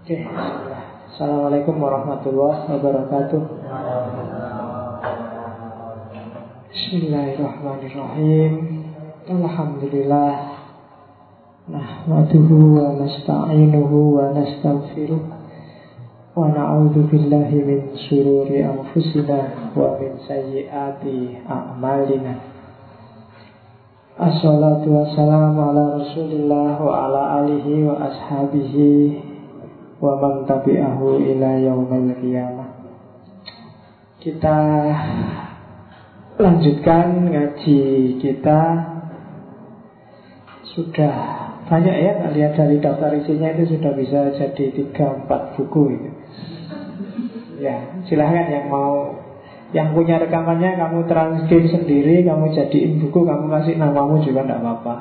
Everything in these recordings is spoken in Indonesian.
Oke, Assalamualaikum warahmatullahi wabarakatuh. Bismillahirrahmanirrahim. Alhamdulillah. Nahmaduhu wa nasta'inuhu wa nastaghfiruh. Wa na'udzu billahi min shururi anfusina wa min sayyiati a'malina. Assalatu wassalamu ala rasulillah wa ala alihi wa ashabihi wa man tabi'ahu ila yaumil qiyamah. Kita lanjutkan ngaji kita sudah banyak ya lihat dari daftar isinya itu sudah bisa jadi 3-4 buku itu. Ya, silahkan yang mau yang punya rekamannya kamu transkrip sendiri, kamu jadiin buku, kamu kasih namamu juga tidak apa-apa.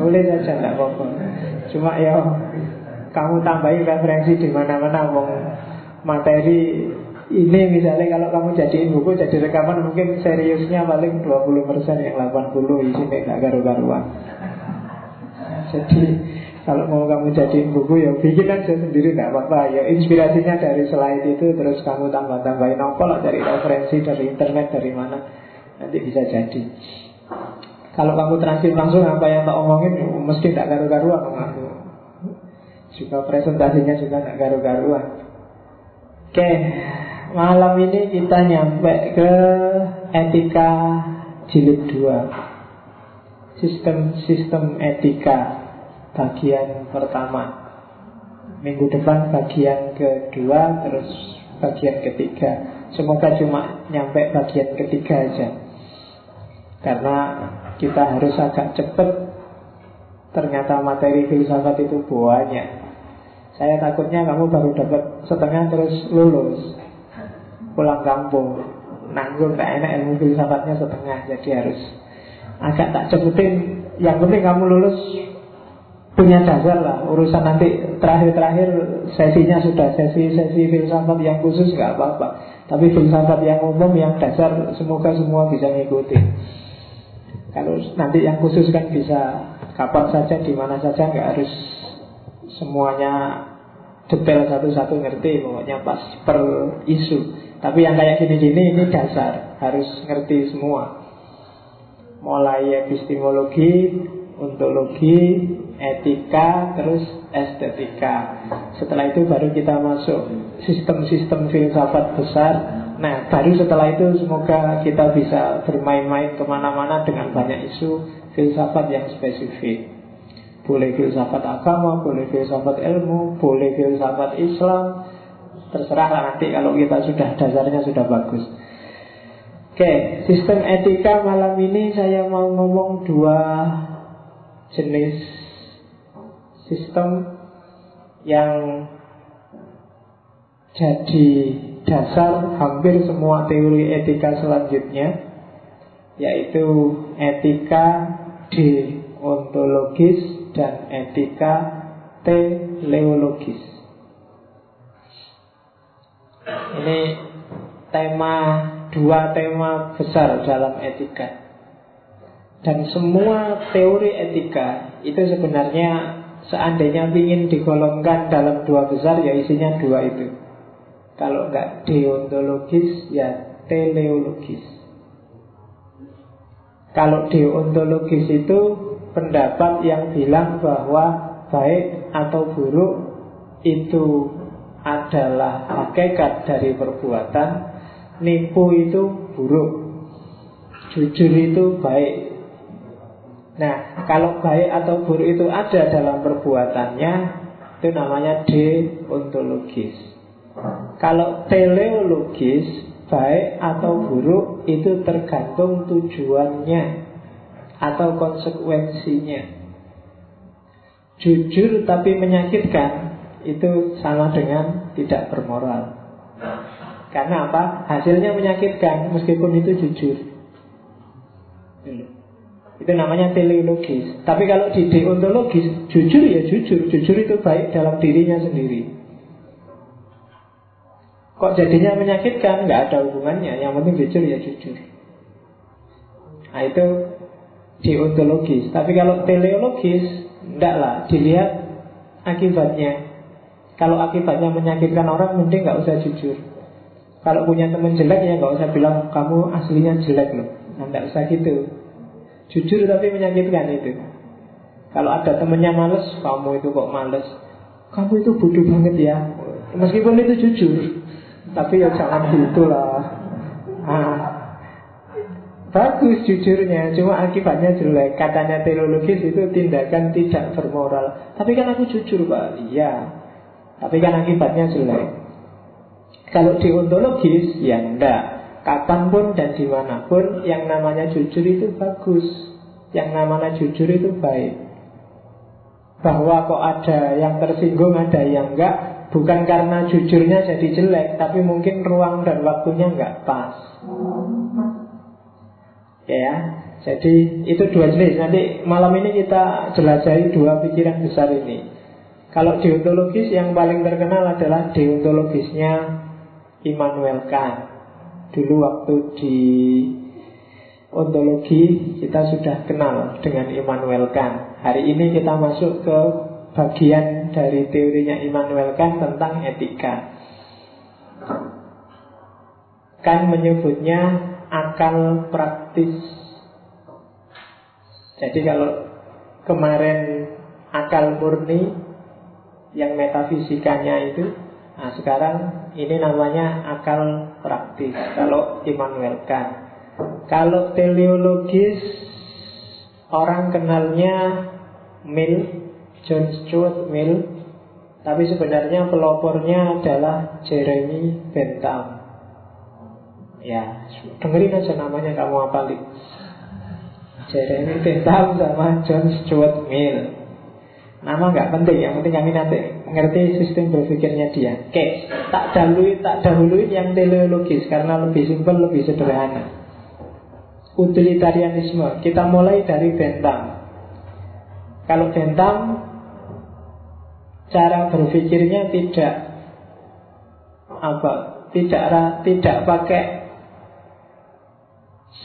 Boleh saja tidak apa-apa. Cuma ya kamu tambahin referensi di mana-mana mau materi ini misalnya kalau kamu jadiin buku jadi rekaman mungkin seriusnya paling 20% yang 80 isinya nggak garu-garuan. Jadi kalau mau kamu jadiin buku ya bikin aja sendiri nggak apa-apa. Ya inspirasinya dari slide itu Terus kamu tambah-tambahin novel Dari referensi dari internet dari mana Nanti bisa jadi. Kalau kamu transkrip langsung apa yang tak omongin ya Mesti nggak garu-garuan kamu Juga presentasinya juga nggak garu-garuan. Oke Malam ini kita nyampe ke etika jilid 2 Sistem-sistem etika bagian pertama. Minggu depan bagian kedua Terus bagian ketiga. Semoga cuma nyampe bagian ketiga aja. Karena kita harus agak cepet. Ternyata materi filsafat itu banyak Saya takutnya kamu baru dapat setengah terus lulus. Pulang kampung. Nanggung gak enak ilmu filsafatnya setengah Jadi harus agak tak cepetin Yang penting kamu lulus punya dasar lah. Urusan nanti terakhir-terakhir sesinya sudah sesi-sesi filsafat yang khusus nggak apa-apa. Tapi filsafat yang umum yang dasar semoga semua bisa ngikuti. Kalau nanti yang khusus kan bisa kapan saja di mana saja nggak harus semuanya detail satu-satu ngerti pokoknya pas per isu tapi yang kayak gini-gini ini dasar harus ngerti semua mulai epistemologi ontologi etika, terus estetika. Setelah itu baru kita masuk sistem-sistem filsafat besar. Nah, baru setelah itu semoga kita bisa bermain-main ke mana-mana dengan banyak isu filsafat yang spesifik. Boleh filsafat agama, boleh filsafat ilmu, boleh filsafat Islam. Terserah nanti kalau kita sudah dasarnya sudah bagus. Oke, sistem etika malam ini saya mau ngomong dua jenis sistem yang jadi dasar hampir semua teori etika selanjutnya yaitu etika deontologis dan etika teleologis. Ini tema dua tema besar dalam etika. Dan semua teori etika itu sebenarnya Seandainya ingin digolongkan dalam dua besar ya isinya dua itu Kalau enggak deontologis ya teleologis Kalau deontologis itu pendapat yang bilang bahwa baik atau buruk itu adalah hakikat dari perbuatan. Nipu itu buruk. Jujur itu baik. Nah, kalau baik atau buruk itu ada dalam perbuatannya, itu namanya deontologis. Kalau teleologis, baik atau buruk itu tergantung tujuannya atau konsekuensinya. Jujur tapi menyakitkan itu sama dengan tidak bermoral. Karena apa? Hasilnya menyakitkan meskipun itu jujur. Itu namanya teleologis. Tapi kalau di deontologis, jujur ya jujur. Jujur itu baik dalam dirinya sendiri. Kok jadinya menyakitkan? Nggak ada hubungannya. Yang penting jujur ya jujur. Nah itu deontologis. Tapi kalau teleologis, enggak lah. Dilihat akibatnya. Kalau akibatnya menyakitkan orang, mending nggak usah jujur. Kalau punya teman jelek ya nggak usah bilang kamu aslinya jelek loh. Nah, nggak usah gitu. Jujur tapi menyakitkan itu. Kalau ada temennya males, kamu itu kok males. Kamu itu bodoh banget ya. Meskipun itu jujur, tapi ya jangan gitu lah. Ah, bagus jujurnya, cuma akibatnya jelek. Katanya teologis itu tindakan tidak bermoral. Tapi kan aku jujur pak, iya. Tapi kan akibatnya jelek. Kalau deontologis, ya enggak. Kapan pun dan di mana pun yang namanya jujur itu bagus Yang namanya jujur itu baik Bahwa kok ada yang tersinggung ada yang enggak Bukan karena jujurnya jadi jelek Tapi mungkin ruang dan waktunya enggak pas Ya, jadi itu dua jenis Nanti malam ini kita jelajahi dua pikiran besar ini Kalau deontologis yang paling terkenal adalah deontologisnya Immanuel Kant Dulu waktu di ontologi kita sudah kenal dengan Immanuel Kant. Hari ini kita masuk ke bagian dari teorinya Immanuel Kant tentang etika. Kant menyebutnya akal praktis. Jadi kalau kemarin akal murni yang metafisikanya itu Nah sekarang ini namanya akal praktis Kalau Immanuel Kant Kalau teleologis Orang kenalnya Mill John Stuart Mill Tapi sebenarnya pelopornya adalah Jeremy Bentham Ya, dengerin aja namanya kamu apalin Jeremy Bentham sama John Stuart Mill Nama nggak penting, yang penting kami nanti ngerti sistem berpikirnya dia. Oke, tak dahului, tak dahului yang teleologis karena lebih simpel, lebih sederhana. Utilitarianisme. Kita mulai dari Bentham. Kalau Bentham cara berpikirnya tidak apa? Tidak tidak pakai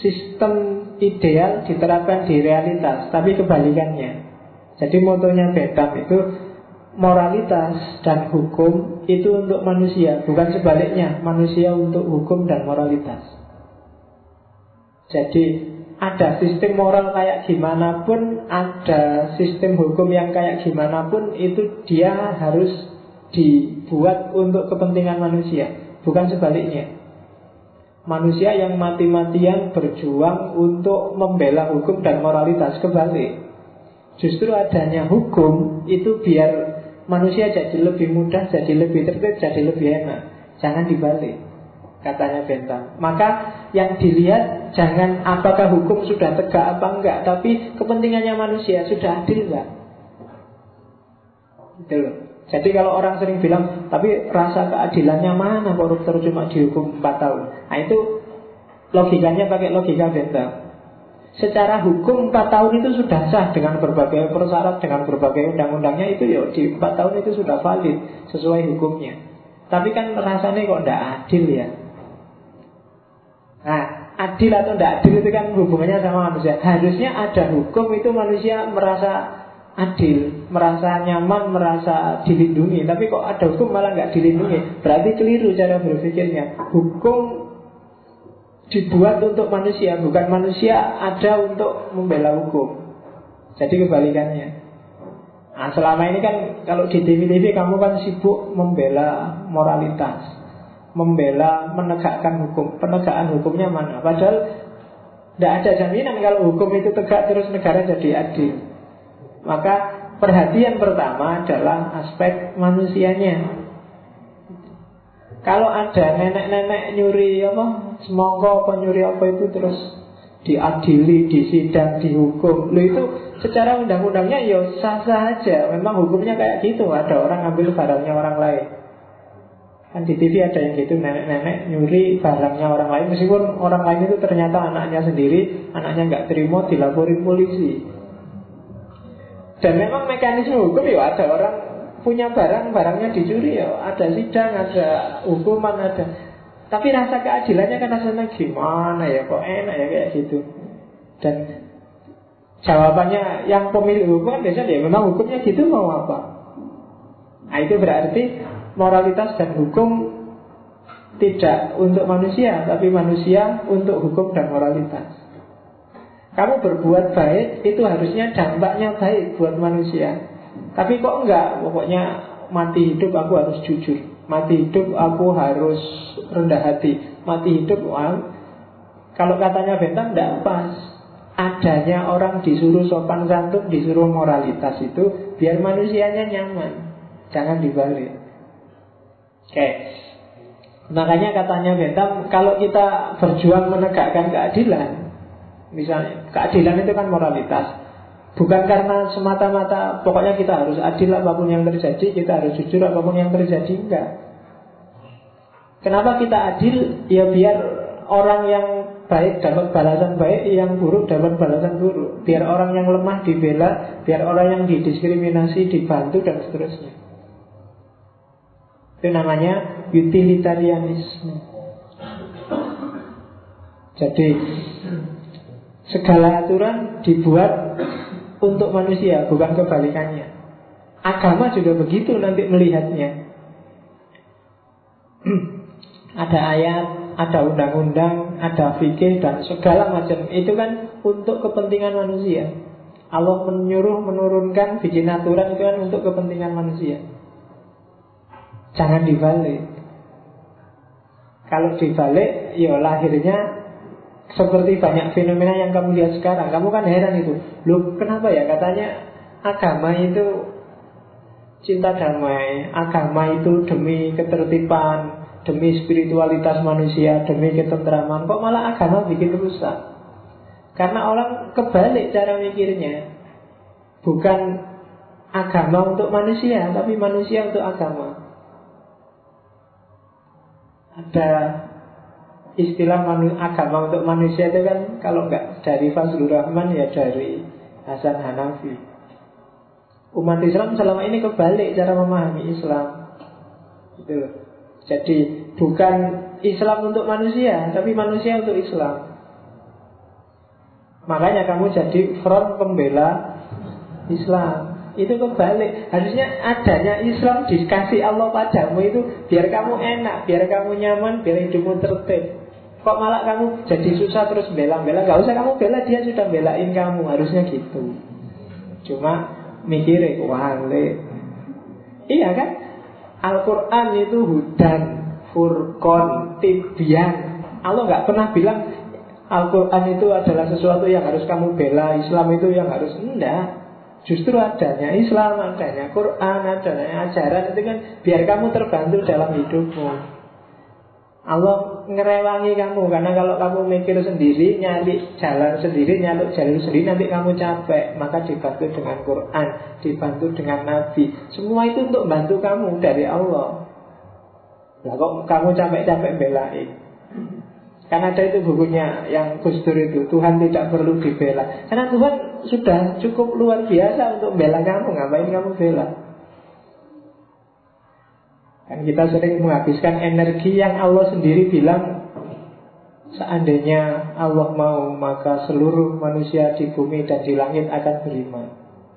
sistem ideal diterapkan di realitas, tapi kebalikannya. Jadi motonya Bentham itu moralitas dan hukum itu untuk manusia, bukan sebaliknya, manusia untuk hukum dan moralitas. Jadi ada sistem moral kayak gimana pun, ada sistem hukum yang kayak gimana pun, itu dia harus dibuat untuk kepentingan manusia, bukan sebaliknya. Manusia yang mati-matian berjuang untuk membela hukum dan moralitas kebalik. Justru adanya hukum itu biar manusia jadi lebih mudah, jadi lebih tertib, jadi lebih enak. Jangan dibalik, katanya Bentham. Maka yang dilihat jangan apakah hukum sudah tegak apa enggak, tapi kepentingannya manusia sudah adil enggak. Gitu loh. Jadi kalau orang sering bilang, tapi rasa keadilannya mana koruptor cuma dihukum 4 tahun. Nah itu logikanya pakai logika Bentham. Secara hukum 4 tahun itu sudah sah dengan berbagai persyarat, dengan berbagai undang-undangnya itu ya di 4 tahun itu sudah valid sesuai hukumnya. Tapi kan rasanya kok tidak adil ya. Nah, adil atau tidak adil itu kan hubungannya sama manusia. Harusnya ada hukum itu manusia merasa adil, merasa nyaman, merasa dilindungi. Tapi kok ada hukum malah nggak dilindungi, berarti keliru cara berpikirnya. Hukum dibuat untuk manusia, bukan manusia ada untuk membela hukum. Jadi kebalikannya. Nah, selama ini kan kalau di TV-TV kamu kan sibuk membela moralitas, membela menegakkan hukum. Penegakan hukumnya mana? Padahal tidak ada jaminan kalau hukum itu tegak terus negara jadi adil. Maka perhatian pertama adalah aspek manusianya. Kalau ada nenek-nenek nyuri apa semongko apa nyuri apa itu terus diadili, disidang, dihukum. Lo itu secara undang-undangnya ya sah-sah aja. Memang hukumnya kayak gitu. Ada orang ngambil barangnya orang lain. Kan di TV ada yang gitu nenek-nenek nyuri barangnya orang lain meskipun orang lain itu ternyata anaknya sendiri, anaknya nggak terima dilaporin polisi. Dan memang mekanisme hukum ya ada orang punya barang, barangnya dicuri ya ada sidang, ada hukuman, ada. Tapi rasa keadilannya kan rasanya gimana ya, kok enak ya kayak gitu. Dan jawabannya yang pemilik hukum kan biasanya ya memang hukumnya gitu mau apa? Nah itu berarti moralitas dan hukum tidak untuk manusia, tapi manusia untuk hukum dan moralitas. Kamu berbuat baik, itu harusnya dampaknya baik buat manusia. Tapi kok enggak, pokoknya mati hidup aku harus jujur. Mati hidup aku harus rendah hati. Mati hidup, wah, kalau katanya bentang tidak pas. Adanya orang disuruh sopan santun, disuruh moralitas itu biar manusianya nyaman. Jangan dibalik. Oke. Makanya katanya Bentham, kalau kita berjuang menegakkan keadilan, misalnya keadilan itu kan moralitas. Bukan karena semata-mata pokoknya kita harus adil apa pun yang terjadi, kita harus jujur apa pun yang terjadi, enggak. Kenapa kita adil? Ya biar orang yang baik dapat balasan baik, yang buruk dapat balasan buruk. Biar orang yang lemah dibela, biar orang yang didiskriminasi dibantu dan seterusnya. Itu namanya utilitarianisme. Jadi segala aturan dibuat untuk manusia, bukan kebalikannya. Agama juga begitu nanti melihatnya. ada ayat, ada undang-undang, ada fikih dan segala macam. Itu kan untuk kepentingan manusia. Allah menyuruh menurunkan bikin aturan itu kan untuk kepentingan manusia. Jangan dibalik. Kalau dibalik, ya lahirnya seperti banyak fenomena yang kamu lihat sekarang. Kamu kan heran itu. Loh, kenapa ya? Katanya agama itu cinta damai. Agama itu demi ketertiban, demi spiritualitas manusia, demi ketentraman. Kok malah agama bikin rusak? Karena orang kebalik cara mikirnya. Bukan agama untuk manusia, tapi manusia untuk agama ada istilah manu, agama untuk manusia itu kan kalau nggak dari Fazlur Rahman ya dari Hasan Hanafi. Umat Islam selama ini kebalik cara memahami Islam. Gitu Jadi bukan Islam untuk manusia, tapi manusia untuk Islam. Makanya kamu jadi front pembela Islam itu kebalik Harusnya adanya Islam dikasih Allah padamu itu Biar kamu enak, biar kamu nyaman, biar hidupmu tertib Kok malah kamu jadi susah terus bela-bela? Gak usah kamu bela, dia sudah belain kamu. Harusnya gitu. Cuma mikirin, wah Iya kan? Al-Quran itu hudan, furqon, tibian Allah nggak pernah bilang Al-Quran itu adalah sesuatu yang harus kamu bela Islam itu yang harus Enggak. Justru adanya Islam, adanya Quran, adanya ajaran itu kan biar kamu terbantu dalam hidupmu. Allah ngerewangi kamu karena kalau kamu mikir sendiri, nyari jalan sendiri, nyaluk jalan sendiri, nanti kamu capek. Maka dibantu dengan Quran, dibantu dengan Nabi. Semua itu untuk bantu kamu dari Allah. Lah kok kamu capek-capek belain? Karena ada itu bukunya yang Gus Dur itu Tuhan tidak perlu dibela Karena Tuhan sudah cukup luar biasa untuk bela kamu Ngapain kamu bela Kan kita sering menghabiskan energi yang Allah sendiri bilang Seandainya Allah mau Maka seluruh manusia di bumi dan di langit akan beriman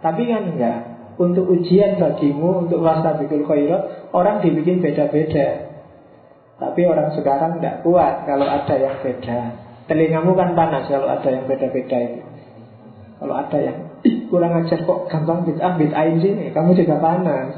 Tapi kan enggak Untuk ujian bagimu Untuk wastabikul khairat Orang dibikin beda-beda tapi orang sekarang tidak kuat kalau ada yang beda. Telingamu kan panas kalau ada yang beda-beda itu. Kalau ada yang kurang ajar kok gampang bid'ah bid'ain sini, kamu juga panas.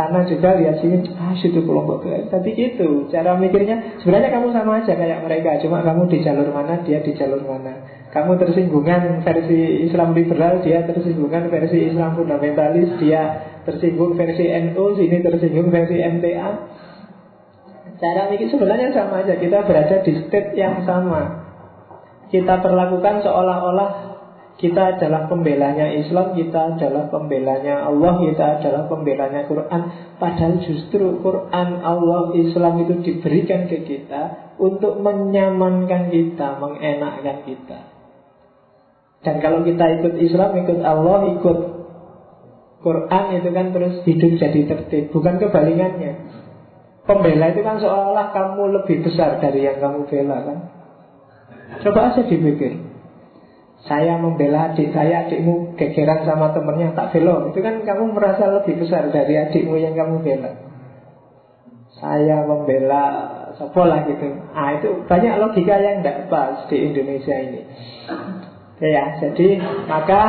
Sana juga lihat sini, ah situ kelompok Tapi gitu, cara mikirnya sebenarnya kamu sama aja kayak mereka, cuma kamu di jalur mana, dia di jalur mana. Kamu tersinggungan versi Islam liberal, dia tersinggungan versi Islam fundamentalis, dia tersinggung versi NU, sini tersinggung versi MTA. Cara mikir sebenarnya sama aja Kita berada di state yang sama Kita perlakukan seolah-olah kita adalah pembelanya Islam, kita adalah pembelanya Allah, kita adalah pembelanya Quran. Padahal justru Quran, Allah, Islam itu diberikan ke kita untuk menyamankan kita, mengenakkan kita. Dan kalau kita ikut Islam, ikut Allah, ikut Quran itu kan terus hidup jadi tertib, bukan kebalikannya. Pembela itu kan seolah-olah kamu lebih besar dari yang kamu bela kan Coba aja dipikir saya membela adik saya, adikmu gegeran sama temennya tak bela. Itu kan kamu merasa lebih besar dari adikmu yang kamu bela. Saya membela sekolah gitu. Ah itu banyak logika yang tidak pas di Indonesia ini. Ya, jadi maka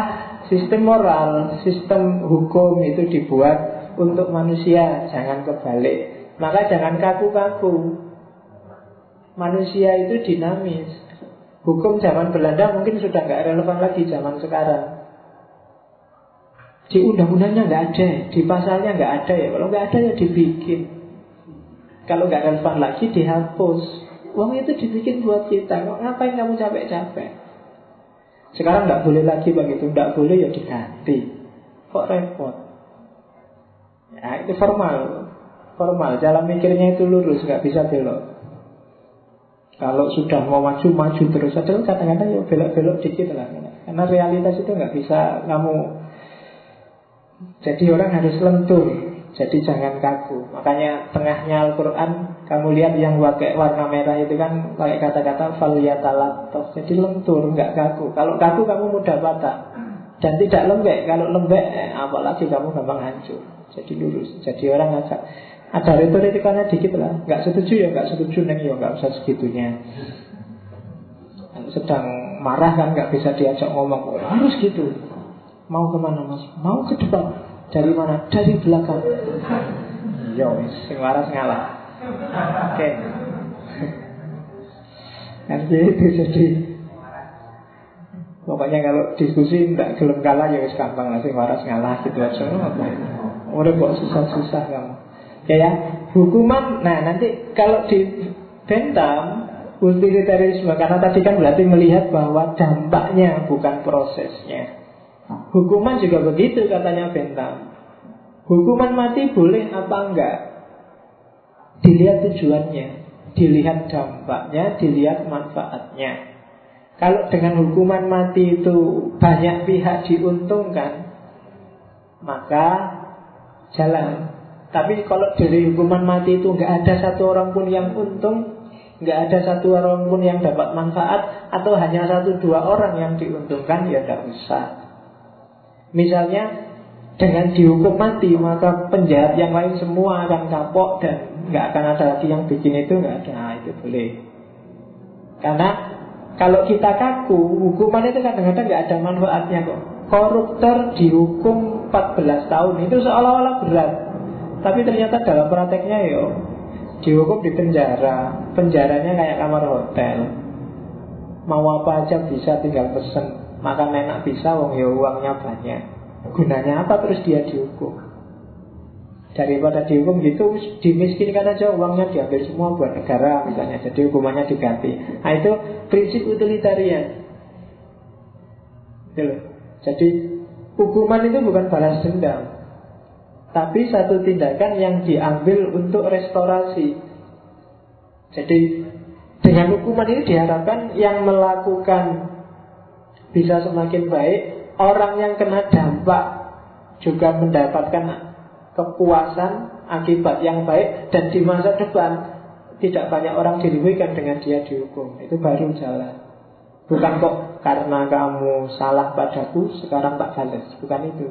sistem moral, sistem hukum itu dibuat untuk manusia, jangan kebalik. Maka jangan kaku-kaku. Manusia itu dinamis. Hukum zaman Belanda mungkin sudah nggak relevan lagi zaman sekarang. Di undang-undangnya nggak ada, di pasalnya nggak ada ya. Kalau nggak ada ya dibikin. Kalau nggak relevan lagi dihapus. Uang itu dibikin buat kita. Kok ngapain kamu capek-capek? Sekarang nggak boleh lagi begitu, nggak boleh ya diganti. Kok repot? Ya itu formal, formal. Jalan mikirnya itu lurus, nggak bisa belok. Kalau sudah mau maju, maju terus saja. Kadang-kadang ya belok-belok dikit lah. Karena realitas itu nggak bisa kamu. Jadi orang harus lentur. Jadi jangan kaku. Makanya tengahnya Al-Quran Kamu lihat yang pakai warna merah itu kan Pakai kata-kata faliyatalat Jadi lentur, nggak kaku. Kalau kaku kamu mudah patah. Dan tidak lembek. Kalau lembek, eh, apalagi kamu gampang hancur. Jadi lurus. Jadi orang agak ada retorikanya dikit lah Gak setuju ya gak setuju Neng ya gak usah segitunya Sedang marah kan gak bisa diajak ngomong oh, Harus gitu Mau ke mana mas? Mau ke depan Dari mana? Dari belakang Ya wis, sing ngalah Oke. Nanti itu jadi Pokoknya kalau diskusi tidak gelem kalah ya wis gampang lah sing waras ngalah gitu aja. Udah kok susah-susah kamu. Ya, ya, hukuman. Nah, nanti kalau di bentam utilitarisme karena tadi kan berarti melihat bahwa dampaknya bukan prosesnya. Hukuman juga begitu katanya bentam. Hukuman mati boleh apa enggak? Dilihat tujuannya, dilihat dampaknya, dilihat manfaatnya. Kalau dengan hukuman mati itu banyak pihak diuntungkan, maka jalan tapi kalau dari hukuman mati itu nggak ada satu orang pun yang untung, nggak ada satu orang pun yang dapat manfaat, atau hanya satu dua orang yang diuntungkan, ya tidak usah. Misalnya dengan dihukum mati maka penjahat yang lain semua akan kapok dan nggak akan ada lagi yang bikin itu nggak ada. Nah, itu boleh. Karena kalau kita kaku hukuman itu kadang-kadang nggak ada manfaatnya kok. Koruptor dihukum 14 tahun itu seolah-olah berat tapi ternyata dalam prakteknya yo dihukum di penjara, penjaranya kayak kamar hotel. Mau apa aja bisa tinggal pesen, makan enak bisa, wong ya uangnya banyak. Gunanya apa terus dia dihukum? Daripada dihukum gitu, dimiskinkan aja uangnya diambil semua buat negara misalnya, jadi hukumannya diganti. Nah itu prinsip utilitarian. Gitu Jadi hukuman itu bukan balas dendam, tapi satu tindakan yang diambil untuk restorasi. Jadi dengan hukuman ini diharapkan yang melakukan bisa semakin baik Orang yang kena dampak juga mendapatkan kepuasan akibat yang baik Dan di masa depan tidak banyak orang dirugikan dengan dia dihukum. Itu baru jalan. Bukan kok karena kamu salah padaku sekarang tak balas. Bukan itu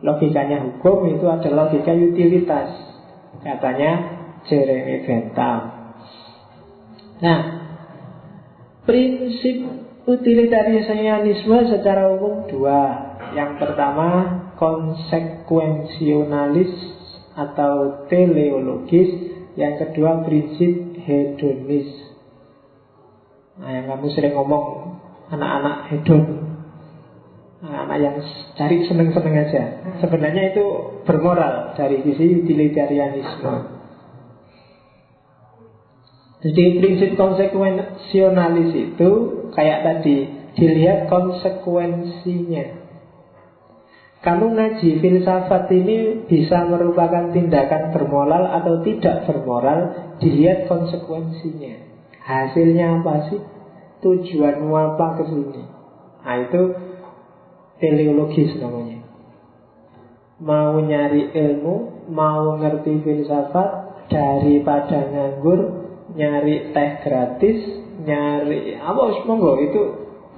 Logikanya hukum itu adalah logika utilitas. Katanya Jeremy Bentham. Nah Prinsip utilitarianisme secara umum dua. Yang pertama konsekuensionalis atau teleologis. Yang kedua prinsip hedonis. Nah yang kamu sering ngomong Anak-anak hedon anak yang cari seneng-seneng aja. Sebenarnya itu bermoral dari sisi utilitarianisme. Jadi prinsip konsekuensionalis itu kayak tadi dilihat konsekuensinya. Kamu ngaji filsafat ini bisa merupakan tindakan bermoral atau tidak bermoral Dilihat konsekuensinya Hasilnya apa sih? Tujuanmu apa ke sini? Nah itu teleologis namanya Mau nyari ilmu, mau ngerti filsafat Daripada nganggur, nyari teh gratis Nyari, apa monggo itu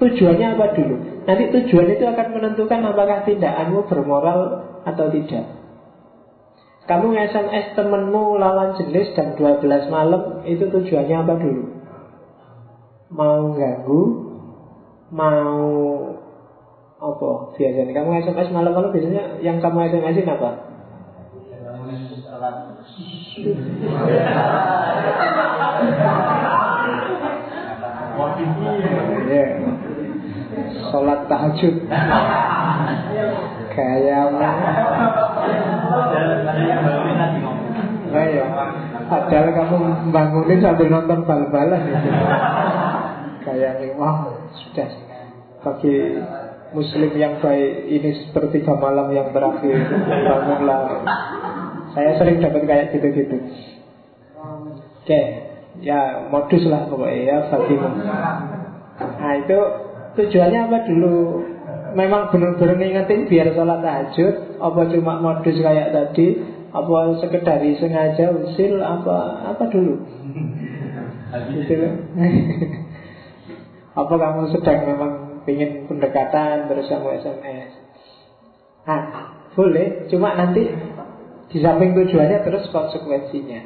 Tujuannya apa dulu? Nanti tujuan itu akan menentukan apakah tindakanmu bermoral atau tidak. Kamu SMS temenmu lawan jenis jam 12 malam Itu tujuannya apa dulu? Mau ganggu Mau Apa biasanya? Kamu SMS malam-malam biasanya Yang kamu SMS-in apa? Yeah. Sholat tahajud Kayak Nah ya Padahal kamu bangunin sambil nonton bal-balan Kayak Wah sudah Bagi muslim yang baik Ini seperti malam yang terakhir Bangunlah Saya sering dapat kayak gitu-gitu. Oke Ya modus lah pokoknya ya bagimu. Nah itu tujuannya apa dulu? Memang benar-benar ngingetin biar sholat tahajud apa cuma modus kayak tadi? Apa sekedar sengaja usil apa apa dulu? Gitu. Apa kamu sedang memang ingin pendekatan terus kamu SMS nah boleh cuma nanti di samping tujuannya terus konsekuensinya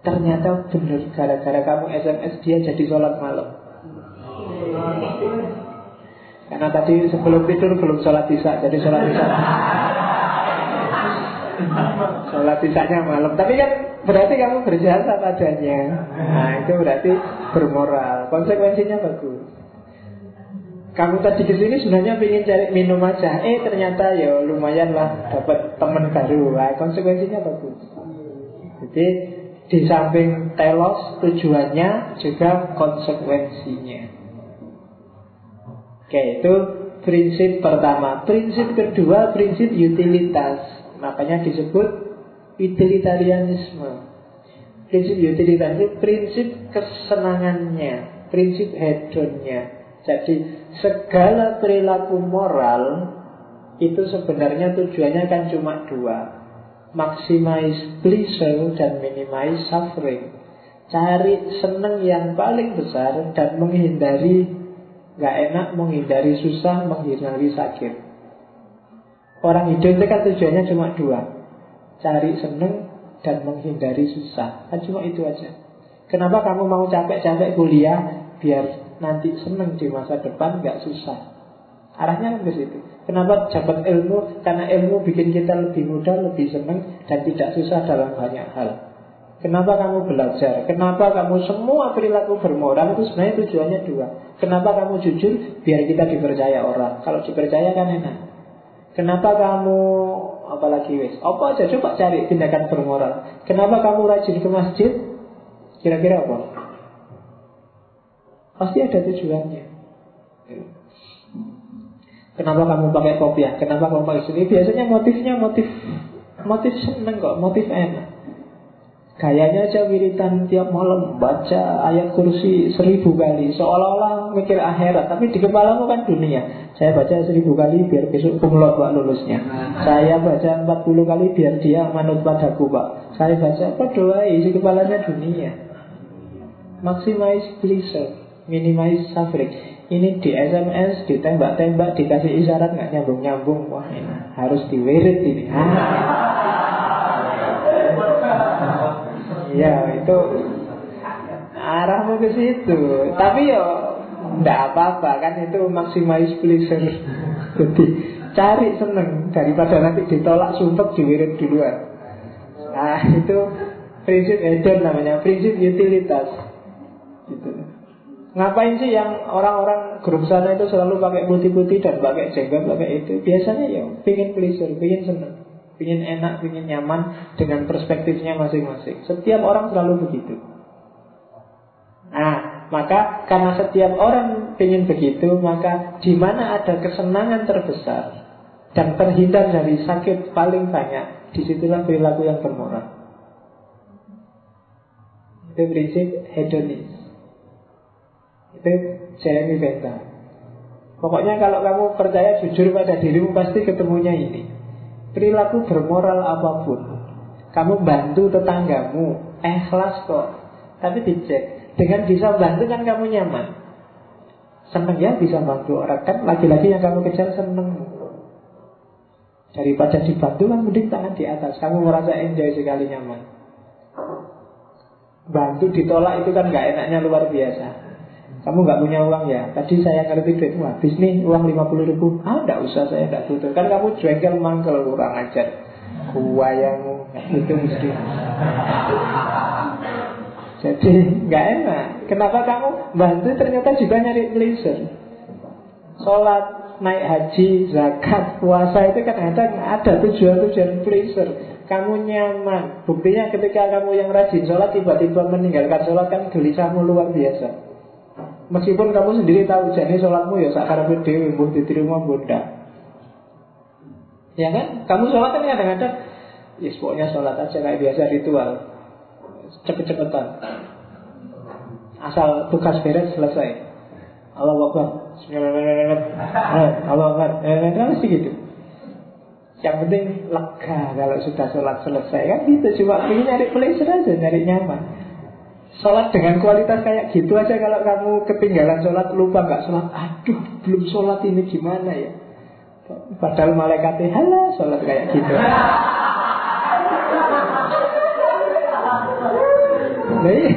ternyata benar gara-gara kamu SMS dia jadi sholat malam karena tadi sebelum tidur belum sholat isya, jadi sholat isya. sholat isya malam. Tapi kan berarti kamu berjasa padanya. Nah itu berarti bermoral. Konsekuensinya bagus. Kamu tadi ke sini sebenarnya ingin cari minum aja. Eh ternyata ya lumayan lah dapat teman baru. Nah, konsekuensinya bagus. Jadi di samping telos tujuannya juga konsekuensinya. Oke, itu prinsip pertama. Prinsip kedua, prinsip utilitas. Makanya disebut utilitarianisme. Prinsip utilitas itu prinsip kesenangannya, prinsip hedonnya. Jadi segala perilaku moral itu sebenarnya tujuannya kan cuma dua. Maximize pleasure dan minimize suffering. Cari senang yang paling besar dan menghindari Gak enak menghindari susah, menghindari sakit. Orang hidup itu kan tujuannya cuma dua. Cari seneng dan menghindari susah. Kan cuma itu aja. Kenapa kamu mau capek-capek kuliah? Biar nanti seneng di masa depan gak susah Arahnya kan ke situ Kenapa dapat ilmu? Karena ilmu bikin kita lebih mudah, lebih seneng Dan tidak susah dalam banyak hal Kenapa kamu belajar? Kenapa kamu semua perilaku bermoral itu sebenarnya tujuannya dua. Kenapa kamu jujur? Biar kita dipercaya orang. Kalau dipercaya kan enak. Kenapa kamu apalagi wes? Apa aja coba cari tindakan bermoral. Kenapa kamu rajin ke masjid? Kira-kira apa? Pasti ada tujuannya. Kenapa kamu pakai kopiah? Kenapa kamu pakai sini? Biasanya motifnya motif motif seneng kok, motif enak. Gayanya aja wiritan tiap malam baca ayat kursi seribu kali Seolah-olah mikir akhirat Tapi di kepalamu kan dunia Saya baca seribu kali biar besok kumlot pak lulusnya Saya baca empat puluh kali biar dia manut padaku pak Saya baca apa doa isi kepalanya dunia Maximize pleasure Minimize suffering Ini di SMS, ditembak-tembak, dikasih isyarat nggak nyambung-nyambung Wah ini harus diwirit ini Ya itu arahmu ke situ. Tapi ya tidak apa-apa kan itu maximize pleasure. Jadi cari seneng daripada nanti ditolak sumpah diwirit duluan. Nah itu prinsip hedon namanya, prinsip utilitas. Gitu. Ngapain sih yang orang-orang grup sana itu selalu pakai putih-putih dan pakai jenggot, pakai itu? Biasanya ya pingin pleasure, pingin seneng. Ingin enak, ingin nyaman dengan perspektifnya masing-masing. Setiap orang selalu begitu. Nah, maka karena setiap orang ingin begitu, maka di mana ada kesenangan terbesar dan terhindar dari sakit paling banyak, di situlah perilaku yang bermoral. Itu prinsip hedonis. Itu Jeremy Bentham. Pokoknya kalau kamu percaya jujur pada dirimu pasti ketemunya ini. Perilaku bermoral apa pun Kamu bantu tetanggamu Ikhlas kok Tapi dicek Dengan bisa bantu kan kamu nyaman Seneng ya bisa bantu orang kan lagi-lagi yang kamu kejar seneng. Daripada dibantu kan mending tangan di atas. Kamu merasa enjoy sekali nyaman. Bantu ditolak itu kan nggak enaknya luar biasa. Kamu nggak punya uang ya? Tadi saya ngerti duitmu habis nih uang 50 ribu. Ah nggak usah saya nggak butuh. Kan kamu jengkel mangkel kurang ajar. Gua yang itu mesti. Jadi nggak enak. Kenapa kamu bantu? Ternyata juga nyari pleasure. Sholat naik haji, zakat, puasa itu kadang-kadang ada tujuan-tujuan pleasure. Kamu nyaman. Buktinya ketika kamu yang rajin sholat tiba-tiba meninggalkan sholat kan gelisahmu luar biasa. Meskipun kamu sendiri tahu jadi sholatmu ya sakar dewi buh diterima bunda. Ya kan? Kamu sholat kan kadang-kadang Ya pokoknya sholat aja kayak biasa ritual. Cepet-cepetan. Asal tugas beres selesai. Allah Akbar. Allah Akbar. Eh, Kan mesti gitu. Yang penting lega kalau sudah sholat selesai. Kan gitu Cuma ingin nyari pleasure aja Nyari nyaman Sholat dengan kualitas kayak gitu aja Kalau kamu ketinggalan sholat Lupa nggak sholat. Aduh belum sholat ini gimana ya? Padahal malaikatnya Halah sholat kayak gitu. Nah, iya.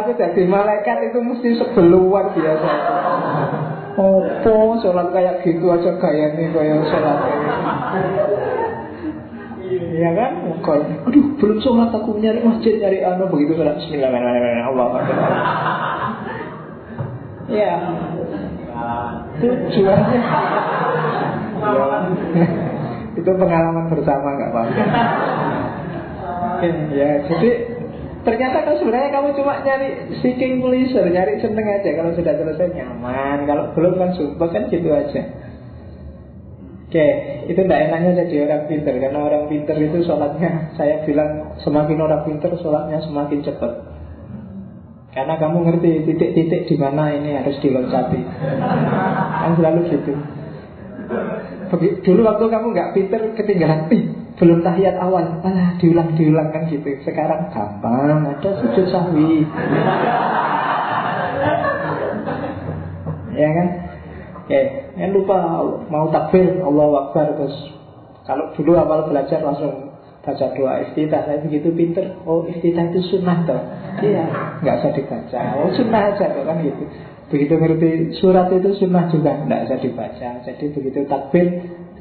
aku jadi malaikat itu mesti sebeluan biasa. Opo sholat kayak gitu aja gayanya kayak sholat Iya kan? Kayak, aduh belum sholat aku nyari masjid nyari anu begitu sholat Bismillahirrahmanirrahim Allah Ya Tujuannya Itu pengalaman bersama nggak apa-apa Ya jadi Ternyata kan sebenarnya kamu cuma nyari seeking pleasure, nyari seneng aja. Kalau sudah selesai nyaman, kalau belum kan sumpah kan gitu aja. Oke, itu tidak enaknya jadi orang pinter Karena orang pinter itu sholatnya Saya bilang semakin orang pinter sholatnya semakin cepat. Karena kamu ngerti titik-titik di mana ini harus diloncati Kan selalu gitu. Dulu waktu kamu nggak pinter ketinggalan belum tahiyat awal. Alah diulang-diulang kan gitu. Sekarang gampang ada sujud sahwi. Ya kan Oke, yang lupa mau takbir. Allah Akbar terus kalau dulu awal belajar langsung baca doa. Iftitah saya begitu pinter. Oh iftitah itu sunnah toh? Iya. Nggak usah dibaca. Oh sunnah aja toh kan gitu. Begitu ngerti surat itu sunnah juga nggak usah dibaca. Jadi begitu takbir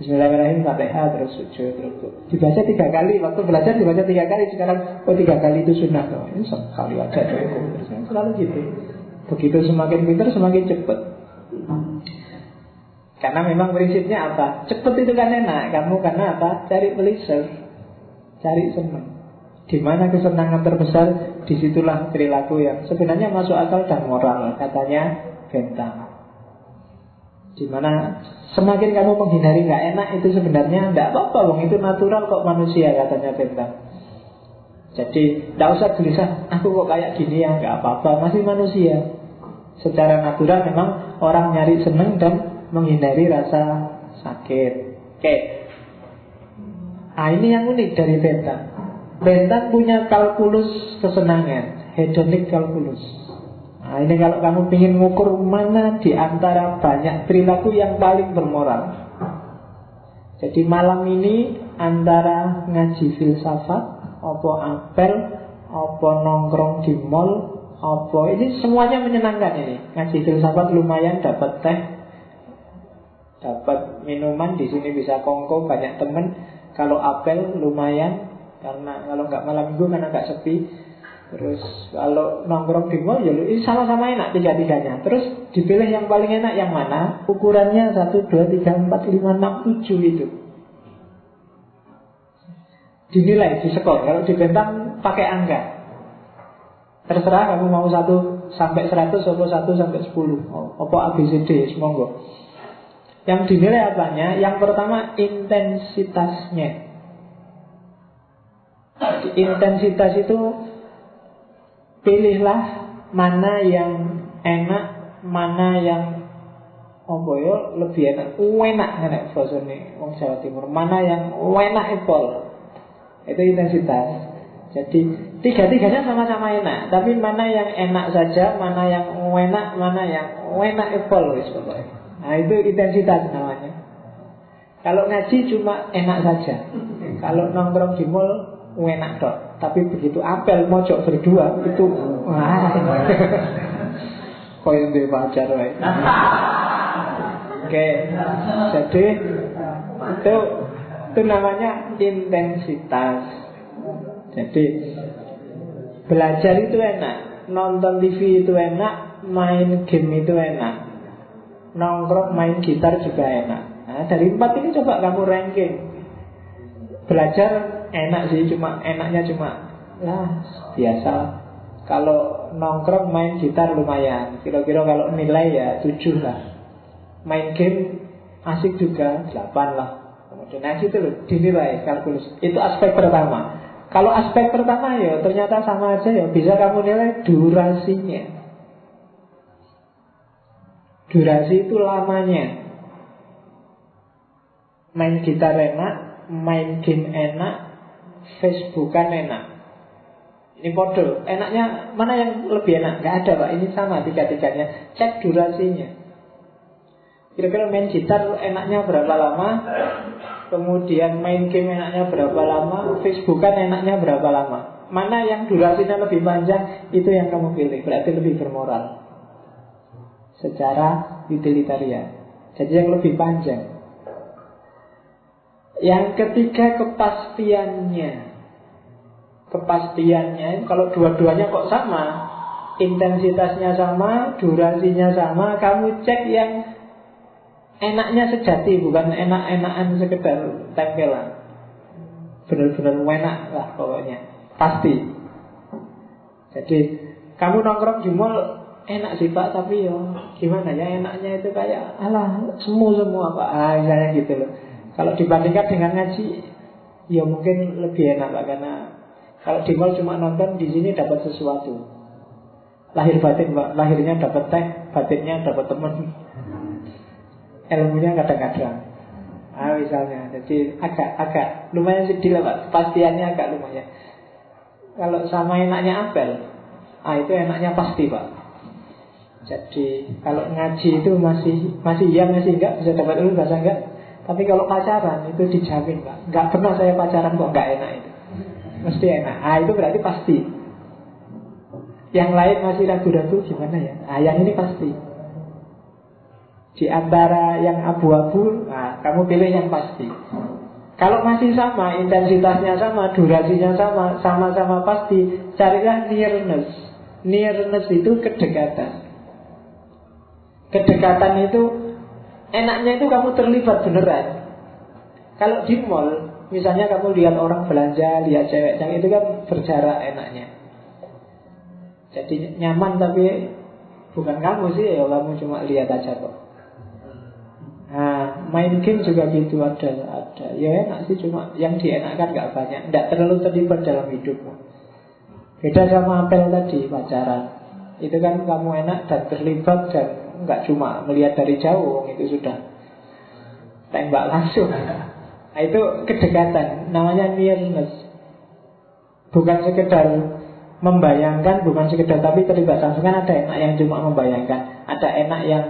Bismillahirrahmanirrahim Fatihah terus sujud terus dibaca tiga kali waktu belajar dibaca tiga kali sekarang oh tiga kali itu sunnah loh ini sekali aja cukup. Terus selalu gitu. Begitu semakin pintar semakin cepat karena memang prinsipnya apa? Cepat itu kan enak. Kamu karena apa? Cari pleasure. Cari senang. Di mana kesenangan terbesar? Di situlah perilaku yang sebenarnya masuk akal dan moral katanya bentang Di mana semakin kamu menghindari nggak enak itu sebenarnya nggak apa-apa, wong itu natural kok manusia katanya Bentang. Jadi tidak usah gelisah, aku kok kayak gini ya? Nggak apa-apa, masih manusia. Secara natural memang orang nyari seneng dan menghindari rasa sakit. Oke. Nah ini yang unik dari Bentang. Bentang punya kalkulus kesenangan, hedonic kalkulus. Nah ini kalau kamu ingin mengukur mana di antara banyak perilaku yang paling bermoral. Jadi malam ini antara ngaji filsafat, opo apel, opo nongkrong di mall, opo ini semuanya menyenangkan ini. Ngaji filsafat lumayan dapat teh, dapat minuman di sini bisa kongko banyak temen. Kalau apel lumayan karena kalau nggak malam minggu kan agak sepi Terus kalau nongkrong di mall ya ini sama-sama enak tiga-tiganya. Terus dipilih yang paling enak yang mana? Ukurannya 1, 2, 3, 4, 5, 6, 7 itu. Dinilai, di skor. Kalau dibentang pakai angka. Terserah kamu mau 1 sampai 100 atau 1 sampai 10. Apa ABCD, semoga. Yang dinilai apanya? Yang pertama intensitasnya. Intensitas itu pilihlah mana yang enak, mana yang apa ya lebih enak, enak enak bahasane wong Jawa Timur. Mana yang enak epol. Itu intensitas. Jadi tiga-tiganya sama-sama enak, tapi mana yang enak saja, mana yang enak, mana yang enak equal Nah itu intensitas namanya. Kalau ngaji cuma enak saja. Kalau nongkrong di mall enak dok. Tapi begitu apel mojok berdua itu wah. Koyo duwe pacar wae. Oke. Jadi itu itu namanya intensitas. Jadi belajar itu enak, nonton TV itu enak, main game itu enak, nongkrong main gitar juga enak. Nah, dari empat ini coba kamu ranking. Belajar enak sih, cuma enaknya cuma ya biasa. Kalau nongkrong main gitar lumayan, kira-kira kalau nilai ya tujuh lah. Main game asik juga delapan lah. Kemudian nah itu loh dinilai kalkulus. Itu aspek pertama. Kalau aspek pertama ya ternyata sama aja ya bisa kamu nilai durasinya. Durasi itu lamanya. Main gitar enak, main game enak, Facebookan enak. Ini bodoh. Enaknya mana yang lebih enak? Gak ada pak. Ini sama tiga-tiganya. Cek durasinya. Kira-kira main gitar enaknya berapa lama? Kemudian main game enaknya berapa lama Facebookan enaknya berapa lama Mana yang durasinya lebih panjang Itu yang kamu pilih Berarti lebih bermoral Secara utilitarian. Jadi yang lebih panjang. Yang ketiga kepastiannya. Kepastiannya Kalau dua-duanya kok sama Intensitasnya sama Durasinya sama Kamu cek yang enaknya sejati bukan enak-enakan sekedar tempelan. Benar-benar enak lah pokoknya. Pasti. Jadi kamu nongkrong mall enak sih pak tapi yo gimana ya enaknya itu kayak alah semua semua pak. Ah misalnya gitu loh. Kalau dibandingkan dengan ngaji ya mungkin lebih enak pak karena kalau di mall cuma nonton di sini dapat sesuatu. Lahir batin pak lahirnya dapat teh batinnya dapat teman ilmunya kadang-kadang. Ah misalnya jadi agak-agak lumayan sedih lah pak. Kepastiannya agak lumayan. Kalau sama enaknya apel ah itu enaknya pasti pak jadi kalau ngaji itu masih masih iya masih enggak bisa dapat ilmu bahasa enggak. Tapi kalau pacaran itu dijamin pak. Enggak pernah saya pacaran kok enggak enak itu. Mesti enak. Ah itu berarti pasti. Yang lain masih ragu-ragu gimana ya? Ah yang ini pasti. Di antara yang abu-abu, nah, kamu pilih yang pasti. Kalau masih sama, intensitasnya sama, durasinya sama, sama-sama pasti, carilah nearness. Nearness itu kedekatan. Kedekatan itu enaknya itu kamu terlibat beneran. Kalau di mall, misalnya kamu lihat orang belanja, lihat cewek yang itu kan berjarak enaknya. Jadi nyaman tapi bukan kamu sih, ya kamu cuma lihat aja kok. Nah, main game juga gitu ada ada. Ya enak sih cuma yang dienakkan gak banyak. Tidak terlalu terlibat dalam hidupmu. Beda sama apel tadi pacaran. Itu kan kamu enak dan terlibat dan nggak cuma melihat dari jauh itu sudah tembak langsung. Nah, itu kedekatan, namanya nearness. Bukan sekedar membayangkan, bukan sekedar tapi terlibat langsung kan ada enak yang cuma membayangkan, ada enak yang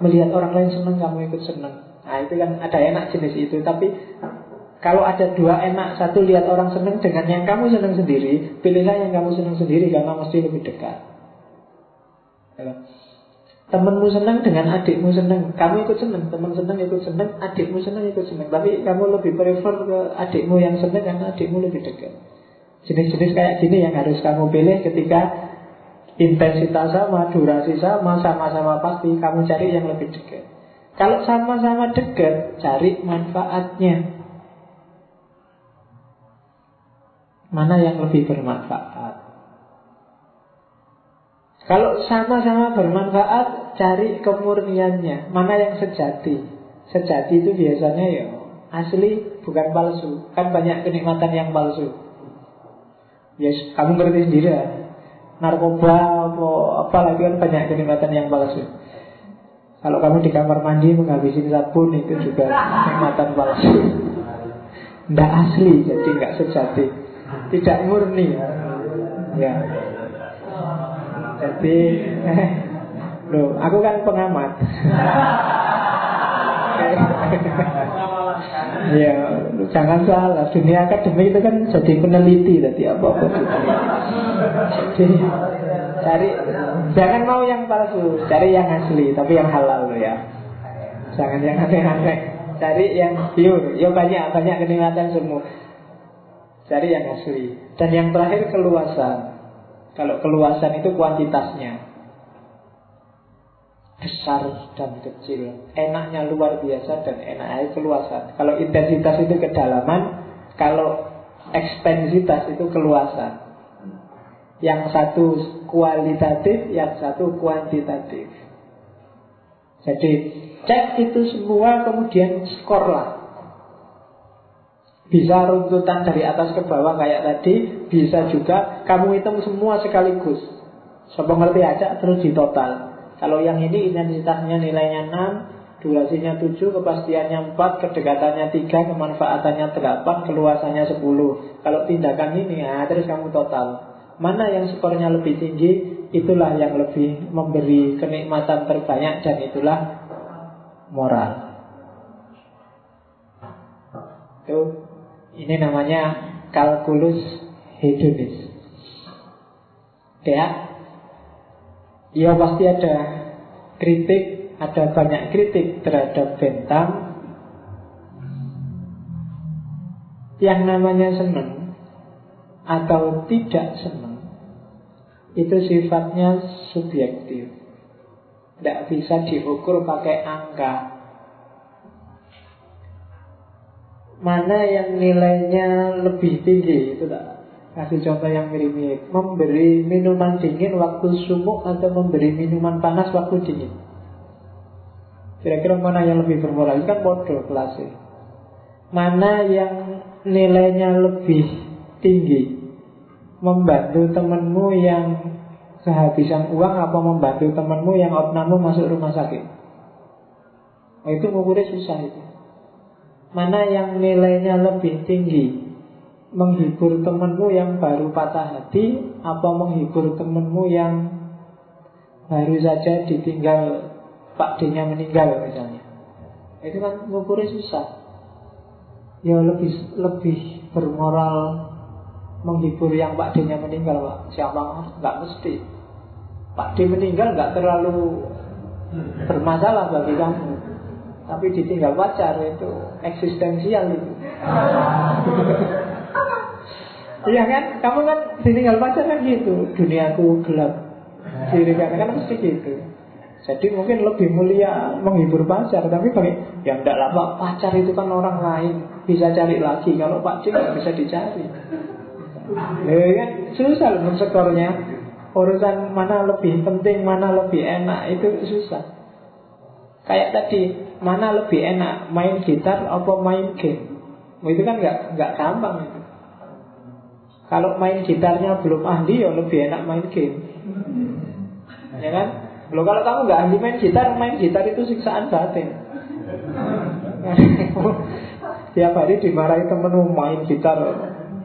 melihat orang lain senang kamu ikut senang nah itu kan ada enak jenis itu tapi kalau ada dua enak satu lihat orang senang dengan yang kamu senang sendiri pilihlah yang kamu senang sendiri karena mesti lebih dekat. Temenmu senang dengan adikmu senang kamu ikut senang teman senang ikut senang adikmu senang ikut senang tapi kamu lebih prefer ke adikmu yang senang karena adikmu lebih dekat. Jenis-jenis kayak gini yang harus kamu pilih ketika Intensitas sama, durasi sama, sama-sama pasti Kamu cari yang lebih dekat. Kalau sama-sama dekat, cari manfaatnya. Mana yang lebih bermanfaat? Kalau sama-sama bermanfaat, cari kemurniannya Mana yang sejati Sejati itu biasanya ya asli bukan palsu Kan banyak kenikmatan yang palsu Yes, kamu ngerti sendiri ya narkoba apa lagi kan banyak kenikmatan yang palsu. Kalau kamu di kamar mandi menghabisin sabun itu juga kenikmatan palsu. Tidak asli, jadi nggak sejati, tidak murni. Ya. Jadi, loh, aku kan pengamat. Ya, jangan salah. Dunia akademik itu kan jadi peneliti tadi apa apa. Jadi cari jangan mau yang palsu, cari yang asli, tapi yang halal ya. Jangan yang aneh-aneh. Cari yang pure. Ya banyak banyak kenikmatan semua. Cari yang asli. Dan yang terakhir keluasan. Kalau keluasan itu kuantitasnya besar dan kecil. Enaknya luar biasa dan enaknya keluasan. Kalau intensitas itu kedalaman, kalau ekstensitas itu keluasan. Yang satu kualitatif, yang satu kuantitatif. Jadi cek itu semua kemudian skor lah. Bisa runtutan dari atas ke bawah kayak tadi, bisa juga kamu hitung semua sekaligus. Sopo ngerti aja terus ditotal. Kalau yang ini intensitasnya nilainya 6, durasinya 7, kepastiannya 4, kedekatannya 3, kemanfaatannya 8, keluasannya 10. Kalau tindakan ini, ya terus kamu total. Mana yang skornya lebih tinggi, itulah yang lebih memberi kenikmatan terbanyak dan itulah moral. Itu ini namanya kalkulus hedonis. Ya, Ya pasti ada kritik, ada banyak kritik terhadap Bentham Yang namanya senang atau tidak senang Itu sifatnya subjektif. Tidak bisa diukur pakai angka. Mana yang nilainya lebih tinggi Itu tak Kasih contoh yang mirip-mirip. Memberi minuman dingin waktu sumuk Atau memberi minuman panas waktu dingin. Kira-kira mana yang lebih bermoral? Ini kan bodoh kelasnya Mana yang nilainya lebih tinggi? Membantu temanmu yang kehabisan uang Apa membantu temanmu yang opname masuk rumah sakit? Nah, Itu mengukur susah itu. Mana yang nilainya lebih tinggi menghibur temenmu yang baru patah hati apa menghibur temenmu yang baru saja ditinggal Pak D-nya meninggal misalnya? Itu kan ngukurnya susah. Ya lebih lebih bermoral menghibur yang Pak D-nya meninggal Pak. Siapa nggak mesti. Pak D meninggal nggak terlalu bermasalah bagi kamu. Tapi ditinggal pacar itu eksistensial itu Iya kan? Kamu kan ditinggal pacar kan gitu. Duniaku gelap. Diri kan kan mesti gitu. Jadi mungkin lebih mulia menghibur pacar, tapi bagi ya enggak lah Pak, pacar itu kan orang lain bisa cari lagi. Kalau Pak Cik nggak bisa dicari. Ya kan susah loh skornya. Urusan mana lebih penting, mana lebih enak itu susah. Kayak tadi, mana lebih enak main gitar atau main game? Itu kan nggak nggak gampang itu. Kalau main gitarnya belum ahli ya lebih enak main game. Ya kan? Loh kalau kamu nggak ahli main gitar, main gitar itu siksaan batin. Tiap hari dimarahi temenmu main gitar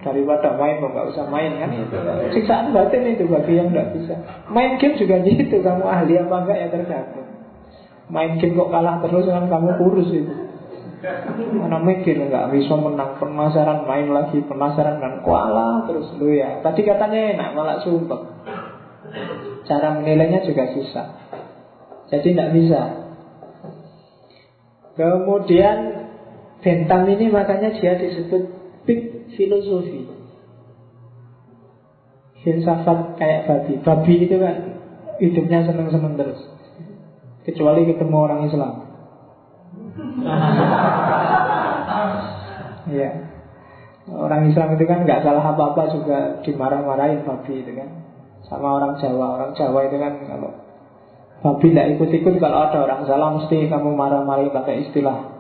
daripada main nggak usah main kan siksaan batin itu bagi yang nggak bisa main game juga gitu kamu ahli apa enggak ya tergantung main game kok kalah terus kan kamu kurus itu Mana mikir nggak bisa menang penasaran main lagi penasaran dan kuala terus lu ya. Tadi katanya enak malah sumpah. Cara menilainya juga susah. Jadi tidak bisa. Kemudian Bentam ini makanya dia disebut big filosofi. Filsafat kayak babi. Babi itu kan hidupnya seneng-seneng terus. Kecuali ketemu orang Islam. Iya. Orang Islam itu kan nggak salah apa-apa juga dimarah-marahin babi itu kan. Sama orang Jawa. Orang Jawa itu kan kalau babi tidak ikut-ikut kalau ada orang salah mesti kamu marah-marahin pakai istilah.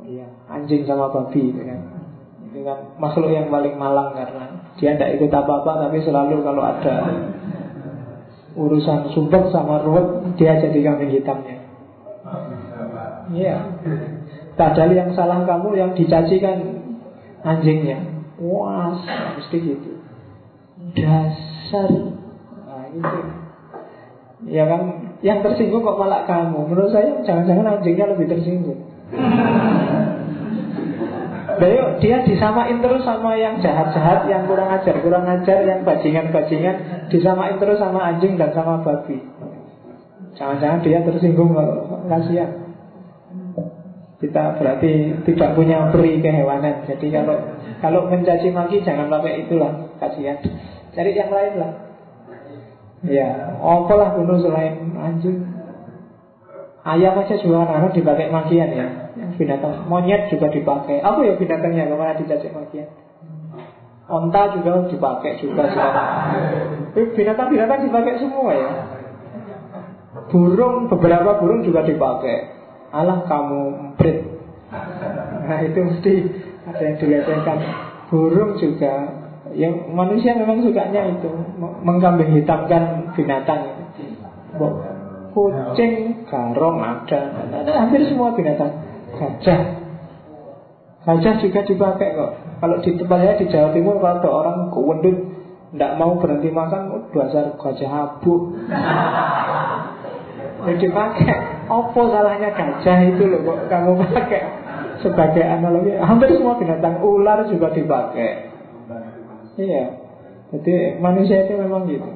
Iya, anjing sama babi itu kan. Itu kan makhluk yang paling malang karena dia tidak ikut apa-apa tapi selalu kalau ada urusan sumpah sama ruwet dia jadi kambing hitamnya. Iya. Padahal yang salah kamu yang dicaci kan anjingnya. Wah, mesti gitu. Dasar. Nah, itu. Ya kan, yang tersinggung kok malah kamu. Menurut saya jangan-jangan anjingnya lebih tersinggung. Yuk, dia disamain terus sama yang jahat-jahat, yang kurang ajar, kurang ajar, yang bajingan-bajingan, disamain terus sama anjing dan sama babi. Jangan-jangan dia tersinggung kalau kasihan. Kita berarti tidak punya peri kehewanan. Jadi kalau kalau mencaci maki jangan pakai itulah, kasihan. Cari yang lain lah. Ya, apalah bunuh selain anjing. Ayam aja juga kadang dipakai makian ya. Binatang monyet juga dipakai. Apa ya binatangnya ke mana dicaci makian? Onta juga dipakai juga Binatang-binatang dipakai semua ya. Burung beberapa burung juga dipakai. Alah kamu emprit. Nah itu mesti ada yang dilecehkan. Burung juga yang manusia memang sukanya itu mengkambing hitamkan binatang kucing, garong ada, ada hampir semua binatang. Gajah, gajah juga dipakai kok. Kalau di tempat saya di Jawa Timur kalau ada orang kewendut tidak mau berhenti makan, oh, dasar gajah abu. Ini dipakai. Apa salahnya gajah itu loh kok kamu pakai sebagai analogi? Hampir semua binatang ular juga dipakai. Iya. Jadi manusia itu memang gitu.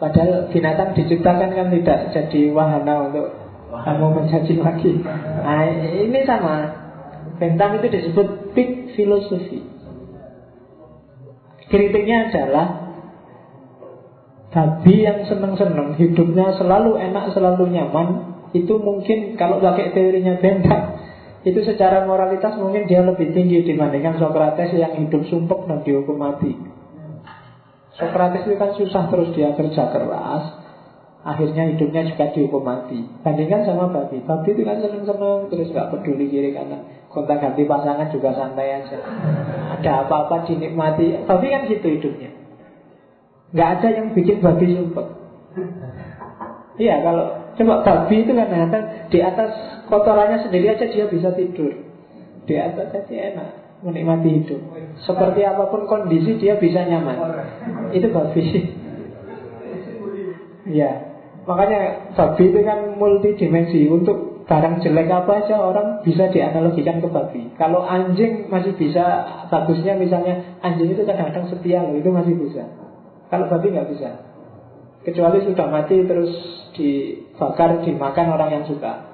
Padahal binatang diciptakan kan tidak jadi wahana untuk kamu mencaci lagi. Nah, ini sama. Bentam itu disebut big philosophy. Kritiknya adalah Babi yang seneng-seneng Hidupnya selalu enak, selalu nyaman Itu mungkin kalau pakai teorinya Bentham Itu secara moralitas mungkin dia lebih tinggi Dibandingkan Socrates yang hidup sumpek dan dihukum mati. Sokrates itu kan susah terus dia kerja keras Akhirnya hidupnya juga dihukum mati. Bandingkan sama babi. Babi itu kan seneng-seneng Terus gak peduli kiri kanan. Kontak ganti pasangan juga santai aja. Ada apa-apa dinikmati. Babi kan gitu hidupnya Gak ada yang bikin babi sumpah Iya kalau Coba babi itu kan Di atas kotorannya sendiri aja dia bisa tidur Di atas aja enak menikmati hidup. Seperti apa pun kondisi dia bisa nyaman. Itu babi. ya, makanya babi itu kan multidimensi. Untuk barang jelek apa aja orang bisa dianalogikan ke babi. Kalau anjing masih bisa, bagusnya misalnya anjing itu kadang-kadang setia loh, itu masih bisa. Kalau babi nggak bisa. Kecuali sudah mati terus dibakar, dimakan orang yang suka.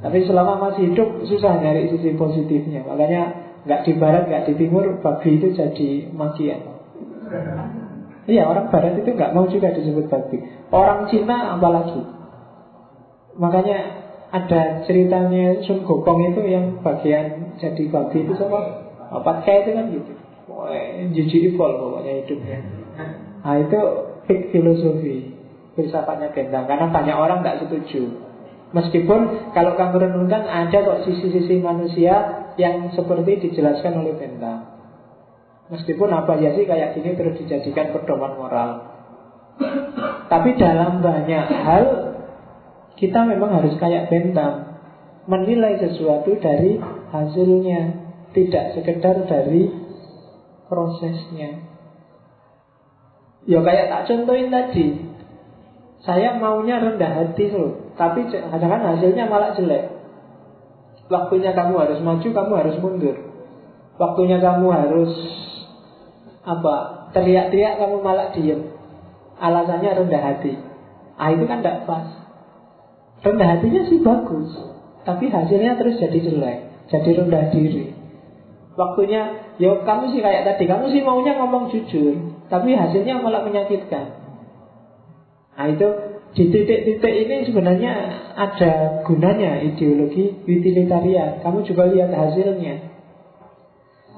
Tapi selama masih hidup susah nyari sisi positifnya. Makanya nggak di barat, nggak di timur, babi itu jadi makian. Iya, orang barat itu nggak mau juga disebut babi. Orang Cina apalagi. Makanya ada ceritanya Sun Gokong itu yang bagian jadi babi itu sama apa kayak itu kan gitu. Jiji evol pokoknya hidupnya. Nah itu big filosofi filsafatnya Gendang karena banyak orang nggak setuju. Meskipun kalau kamu renungkan ada kok sisi-sisi manusia yang seperti dijelaskan oleh Bentang. Meskipun apa ya sih kayak gini terus dijadikan pedoman moral. Tapi dalam banyak hal kita memang harus kayak Bentang, menilai sesuatu dari hasilnya, tidak sekedar dari prosesnya. Ya kayak tak contohin tadi, saya maunya rendah hati loh, tapi kadang-kadang hasilnya malah jelek. Waktunya kamu harus maju, kamu harus mundur. Waktunya kamu harus apa? Teriak-teriak kamu malah diem. Alasannya rendah hati. Ah itu kan tidak pas. Rendah hatinya sih bagus, tapi hasilnya terus jadi jelek, jadi rendah diri. Waktunya, yo kamu sih kayak tadi, kamu sih maunya ngomong jujur, tapi hasilnya malah menyakitkan. Nah itu di titik-titik ini sebenarnya ada gunanya ideologi utilitarian. Kamu juga lihat hasilnya.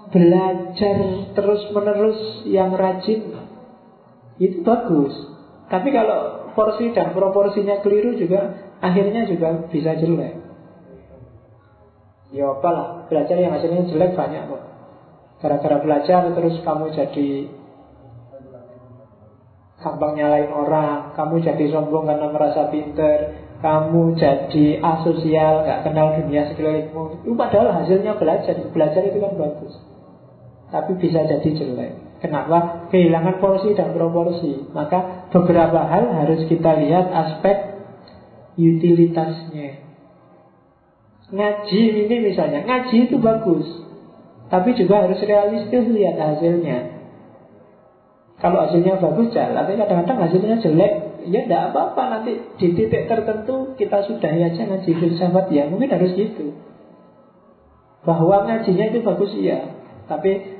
Belajar terus-menerus yang rajin itu bagus. Tapi kalau porsi dan proporsinya keliru juga akhirnya juga bisa jelek. Ya apalah, belajar yang hasilnya jelek banyak kok. Gara-gara belajar terus kamu jadi gampang nyalain orang, kamu jadi sombong karena merasa pinter, kamu jadi asosial, nggak kenal dunia sekelilingmu. Itu padahal hasilnya belajar, belajar itu kan bagus. Tapi bisa jadi jelek. Kenapa? Kehilangan porsi dan proporsi. Maka beberapa hal harus kita lihat aspek utilitasnya. Ngaji ini misalnya, ngaji itu bagus. Tapi juga harus realistis lihat hasilnya. Kalau hasilnya bagus jalan, tapi kadang-kadang hasilnya jelek, ya tidak apa-apa. Nanti di titik tertentu kita sudah aja ngaji filsafat ya mungkin harus gitu. Bahwa ngajinya itu bagus ya, tapi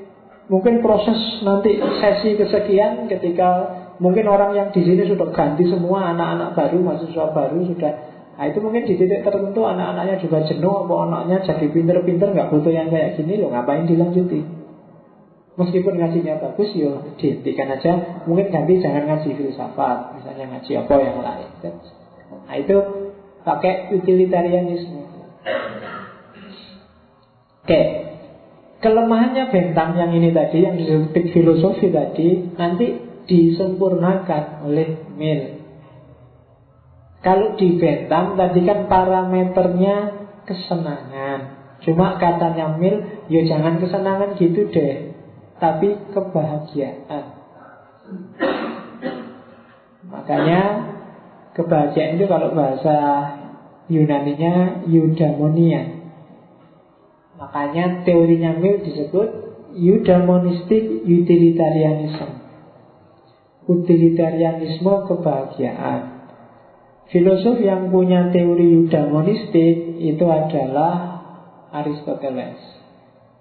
mungkin proses nanti sesi kesekian ketika mungkin orang yang di sini sudah ganti semua anak-anak baru, mahasiswa baru sudah. Nah itu mungkin di titik tertentu anak-anaknya juga jenuh apa anaknya jadi pinter-pinter nggak butuh yang kayak gini loh ngapain dilanjuti Meskipun ngajinya bagus, yo dihentikan aja. Mungkin ganti jangan ngaji filsafat, misalnya ngaji apa yang lain. Nah itu pakai utilitarianisme. Oke, kelemahannya Bentham yang ini tadi, yang disebut filosofi tadi, nanti disempurnakan oleh Mill. Kalau di Bentham tadi kan parameternya kesenangan. Cuma katanya Mill, ya jangan kesenangan gitu deh tapi kebahagiaan. Makanya kebahagiaan itu kalau bahasa Yunaninya eudaimonia. Makanya teorinya Mill disebut eudaimonistic utilitarianism. Utilitarianisme kebahagiaan. Filosof yang punya teori eudaimonistik itu adalah Aristoteles.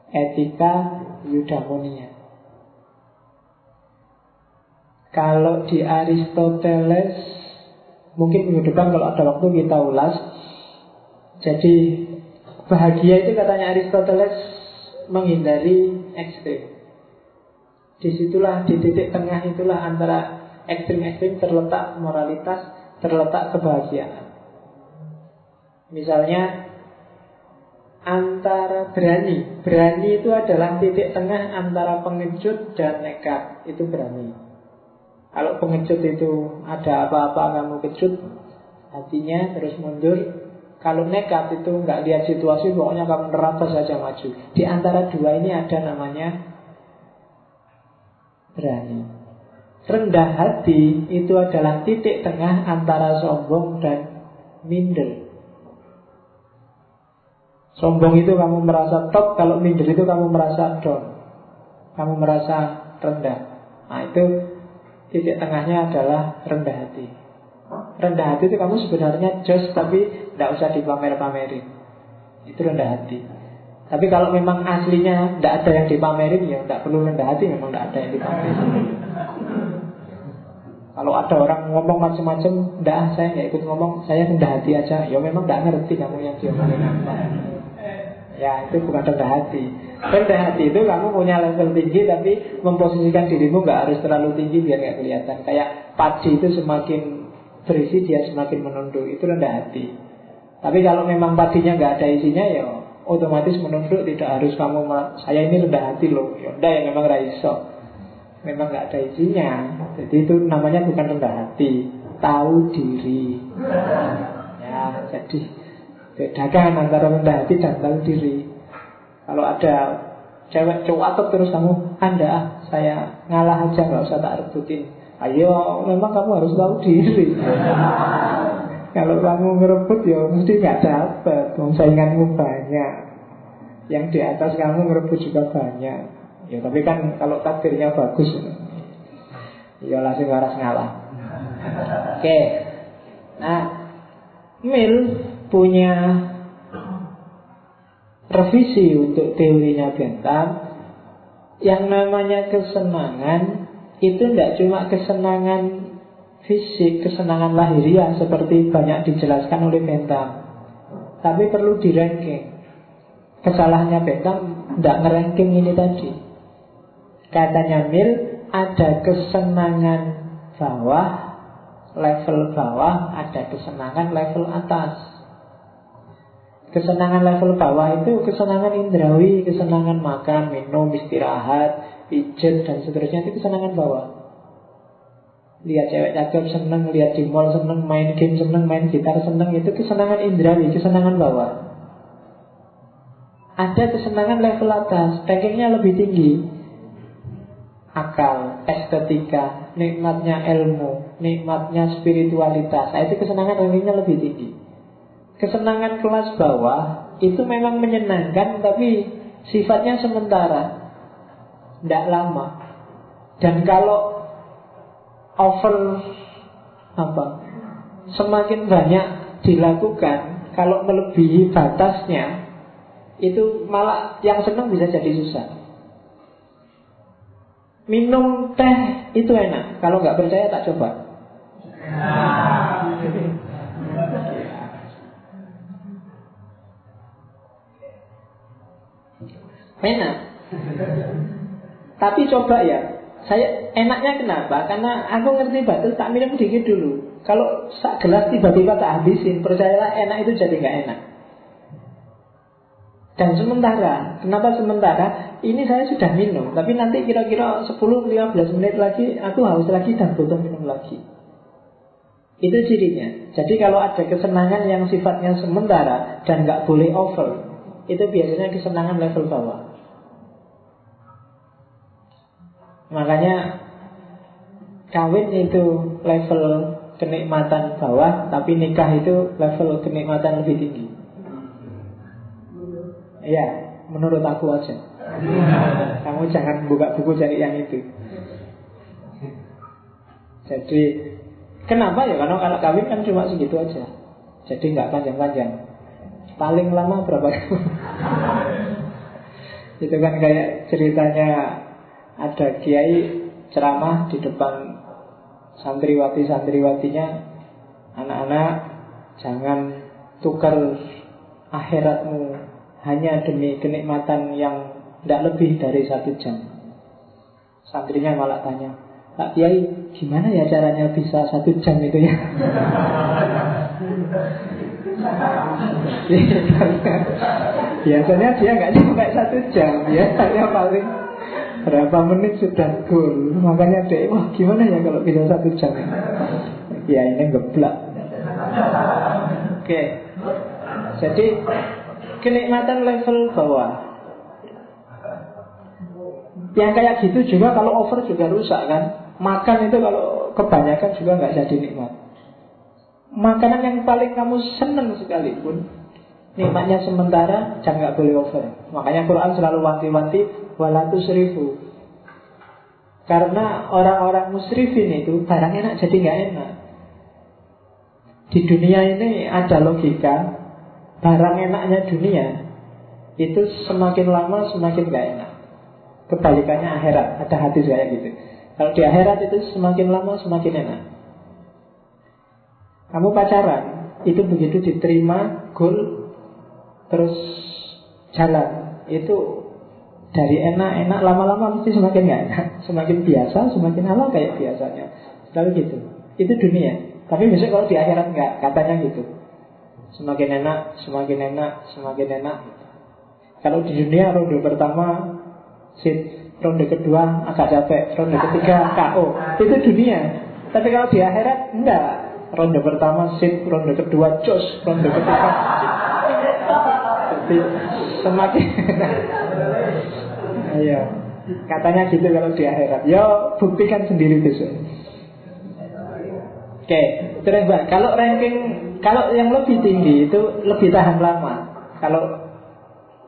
Etika eudaimonia. Kalau di Aristoteles Mungkin minggu depan kalau ada waktu kita ulas Jadi bahagia itu katanya Aristoteles Menghindari ekstrim Di situlah di titik tengah itulah antara ekstrim-ekstrim terletak moralitas, terletak kebahagiaan. Misalnya antara berani. Berani itu adalah titik tengah antara pengecut dan nekat. Itu berani. Kalau pengecut itu ada apa-apa kamu kecut, hatinya terus mundur. Kalau nekat itu nggak lihat situasi, pokoknya kamu nerabas saja maju. Di antara dua ini ada namanya berani. Rendah hati itu adalah titik tengah antara sombong dan minder. Sombong itu kamu merasa top, kalau minder itu kamu merasa down. Kamu merasa rendah. Nah itu titik tengahnya adalah rendah hati. Rendah hati itu kamu sebenarnya just tapi tidak usah dipamer-pamerin. Itu rendah hati. Tapi kalau memang aslinya tidak ada yang dipamerin ya tidak perlu rendah hati, memang tidak ada yang dipamerin. Kalau ada orang ngomong macam-macam, tidak saya nggak ikut ngomong, saya rendah hati aja. Ya memang tidak ngerti kamu yang diomongin apa. Ya itu bukan rendah hati. Rendah hati itu kamu punya level tinggi Tapi memposisikan dirimu nggak harus terlalu tinggi Biar nggak kelihatan. Kayak padi itu semakin berisi Dia semakin menunduk. Itu rendah hati. Tapi kalau memang padinya nggak ada isinya ya Otomatis menunduk. Tidak harus kamu Saya ini rendah hati loh. Ya udah ya memang raiso Memang nggak ada isinya. Jadi itu namanya bukan rendah hati. Tahu diri. Ya jadi Bedakan antara rendah hati dan tahu diri. Kalau ada cewek cowok terus kamu, anda saya ngalah aja nggak usah tak rebutin. Ayo, memang kamu harus tahu diri. Kalau kamu ngerebut ya mesti nggak dapat. Sainganmu banyak. Yang di atas kamu ngerebut juga banyak. Ya tapi kan kalau takdirnya bagus, ya langsung harus ngalah. Oke. Nah, Mil punya revisi untuk teorinya Bentham yang namanya kesenangan itu tidak cuma kesenangan fisik, kesenangan lahiriah seperti banyak dijelaskan oleh Bentham tapi perlu diranking. Kesalahannya Bentham tidak ngeranking ini tadi. Katanya Mil ada kesenangan bawah level bawah ada kesenangan level atas Kesenangan level bawah itu kesenangan indrawi, kesenangan makan, minum, istirahat, pijat dan seterusnya itu kesenangan bawah. Lihat cewek cakep seneng, lihat di mall seneng, main game seneng, main gitar seneng itu kesenangan indrawi, kesenangan bawah. Ada kesenangan level atas, rankingnya lebih tinggi. akal, estetika, nikmatnya ilmu, nikmatnya spiritualitas. Nah, itu kesenangan rankingnya lebih tinggi. Kesenangan kelas bawah itu memang menyenangkan tapi sifatnya sementara. Tidak lama. Dan kalau over apa? Semakin banyak dilakukan, kalau melebihi batasnya, itu malah yang senang bisa jadi susah. Minum teh itu enak. Kalau nggak percaya tak coba. Enak. Tapi coba ya. Saya enaknya kenapa? Karena aku ngerti batas tak minum dikit dulu. Kalau sak gelas tiba-tiba tak habisin, percayalah enak itu jadi nggak enak. Dan sementara, kenapa sementara? Ini saya sudah minum, tapi nanti kira-kira 10-15 menit lagi aku haus lagi dan butuh minum lagi. Itu cirinya. Jadi kalau ada kesenangan yang sifatnya sementara dan nggak boleh over, itu biasanya kesenangan level bawah. Makanya kawin itu level kenikmatan bawah, tapi nikah itu level kenikmatan lebih tinggi. Iya, menurut aku aja. Kamu jangan buka buku cari yang itu. Jadi kenapa ya? Karena kalau kawin kan cuma segitu aja. Jadi nggak panjang-panjang. Paling lama berapa Itu kan kayak ceritanya ada kiai ceramah di depan santriwati santriwatinya anak-anak jangan tukar akhiratmu hanya demi kenikmatan yang tidak lebih dari satu jam. Santrinya malah tanya, Pak Kiai, gimana ya caranya bisa satu jam itu ya? Biasanya dia nggak sampai satu jam, ya hanya paling berapa menit sudah goal. Makanya dia, wah gimana ya kalau bisa satu jam? Ya ini geblak. Oke, jadi kenikmatan level bawah. Yang kayak gitu juga kalau over juga rusak kan. Makan itu kalau kebanyakan juga nggak jadi nikmat. Makanan yang paling kamu senang sekalipun nikmatnya sementara jangan nggak boleh over. Makanya Quran selalu wanti-wanti walatu seribu. Karena orang-orang musrifin itu barang enak jadi nggak enak. Di dunia ini ada logika barang enaknya dunia itu semakin lama semakin gak enak. Kebalikannya akhirat, ada hati kayak gitu. Kalau di akhirat itu semakin lama semakin enak. Kamu pacaran, itu begitu diterima goal terus jalan, itu dari enak-enak lama-lama mesti semakin gak enak, semakin biasa, semakin ala kayak biasanya. Selalu gitu. Itu dunia. Tapi besok kalau di akhirat enggak, katanya gitu. Semakin enak, semakin enak, semakin enak. Kalau di dunia ronde pertama sit, ronde kedua agak capek, ronde ketiga KO. Itu dunia. Tapi kalau di akhirat enggak. Ronde pertama sit, ronde kedua jos, ronde ketiga. Semakin enak. Ayo. Katanya gitu kalau di akhirat. Yo, buktikan sendiri besok. Oke, terus Mbak, kalau ranking kalau yang lebih tinggi itu lebih tahan lama. Kalau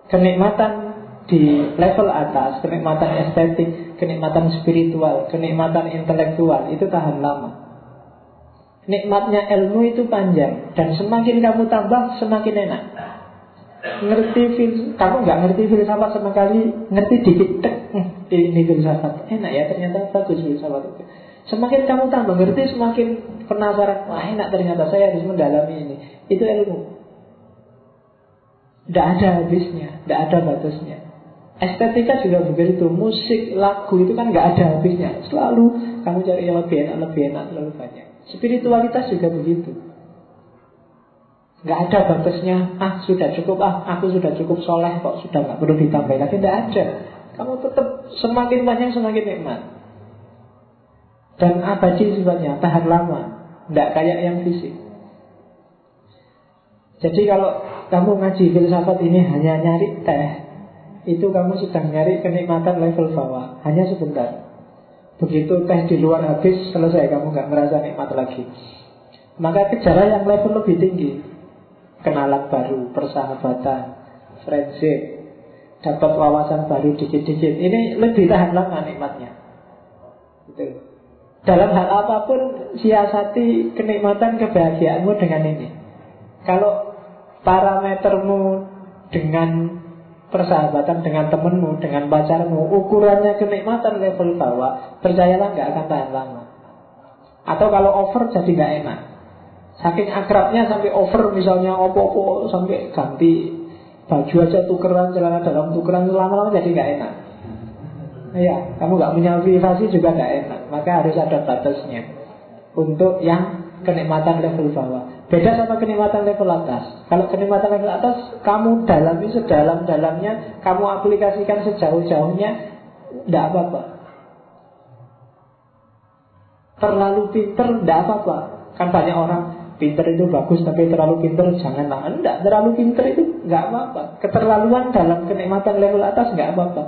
kenikmatan di level atas, kenikmatan estetik, kenikmatan spiritual, kenikmatan intelektual itu tahan lama. Nikmatnya ilmu itu panjang dan semakin kamu tambah semakin enak. Ngerti fil, kamu nggak ngerti filsafat sama kali, ngerti dikit, tek, ini filsafat enak ya ternyata bagus filsafat itu. Semakin kamu tambah ngerti, semakin penasaran. Wah enak ternyata saya harus mendalami ini. Itu ilmu. Tidak ada habisnya, tidak ada batasnya. Estetika juga begitu. Musik, lagu itu kan nggak ada habisnya. Selalu kamu cari yang lebih enak, lebih enak, lebih banyak. Spiritualitas juga begitu. Nggak ada batasnya. Ah sudah cukup. Ah aku sudah cukup soleh kok sudah nggak perlu ditambah lagi. Tidak ada. Kamu tetap semakin banyak semakin nikmat. Dan abadi sifatnya, tahan lama Tidak kayak yang fisik Jadi kalau kamu ngaji filsafat ini hanya nyari teh Itu kamu sedang nyari kenikmatan level bawah Hanya sebentar Begitu teh di luar habis, selesai kamu nggak merasa nikmat lagi. Maka kejar yang level lebih tinggi. Kenalan baru, persahabatan, friendship, dapat wawasan baru dikit-dikit. Ini lebih tahan lama nikmatnya. Gitu. Dalam hal apa pun siasati kenikmatan kebahagiaanmu dengan ini. Kalau parametermu dengan persahabatan dengan temenmu, dengan pacarmu, ukurannya kenikmatan level bawah, percayalah nggak akan tahan lama. Atau kalau over jadi nggak enak. Saking akrabnya sampai over misalnya opo-opo sampai ganti baju aja tukeran celana dalam tukeran lama-lama jadi nggak enak. Iya, kamu nggak punya privasi juga nggak enak. Maka harus ada batasnya untuk yang kenikmatan level bawah. Beda sama kenikmatan level atas. Kalau kenikmatan level atas, kamu dalami sedalam-dalamnya, kamu aplikasikan sejauh-jauhnya, tidak apa-apa. Terlalu pinter, tidak apa-apa. Kan banyak orang, pinter itu bagus, tapi terlalu pinter janganlah. Tidak, terlalu pinter itu nggak apa-apa. Keterlaluan dalam kenikmatan level atas nggak apa-apa.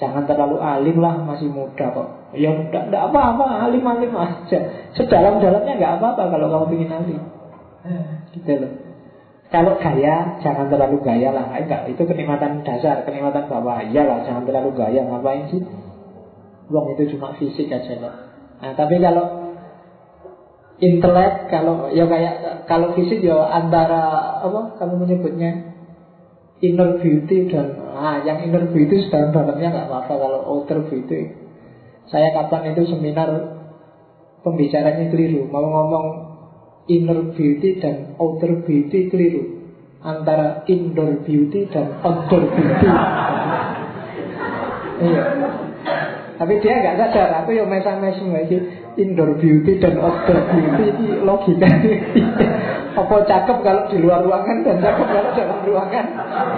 Jangan terlalu alim lah, masih muda kok. Ya tidak apa-apa, alim-alim aja. Sedalam-dalamnya nggak apa-apa kalau kamu ingin alim. Gitu loh. Kalau gaya, jangan terlalu gaya lah. Enggak, itu kenikmatan dasar, kenikmatan bawah. Iyalah, jangan terlalu gaya. Ngapain sih? Uang itu cuma fisik aja loh. Nah, tapi kalau intelek, kalau ya kayak kalau fisik ya antara apa kamu menyebutnya inner beauty dan ah yang inner beauty sedang dalamnya nggak apa-apa kalau outer beauty. Saya kapan itu seminar pembicaranya keliru, mau ngomong inner beauty dan outer beauty keliru antara indoor beauty dan outdoor beauty. iya. Tapi dia nggak sadar, aku yang mesang-mesang lagi indoor beauty dan outdoor beauty. Ini logika. Apa cakep kalau di luar ruangan dan cakep kalau dalam ruangan?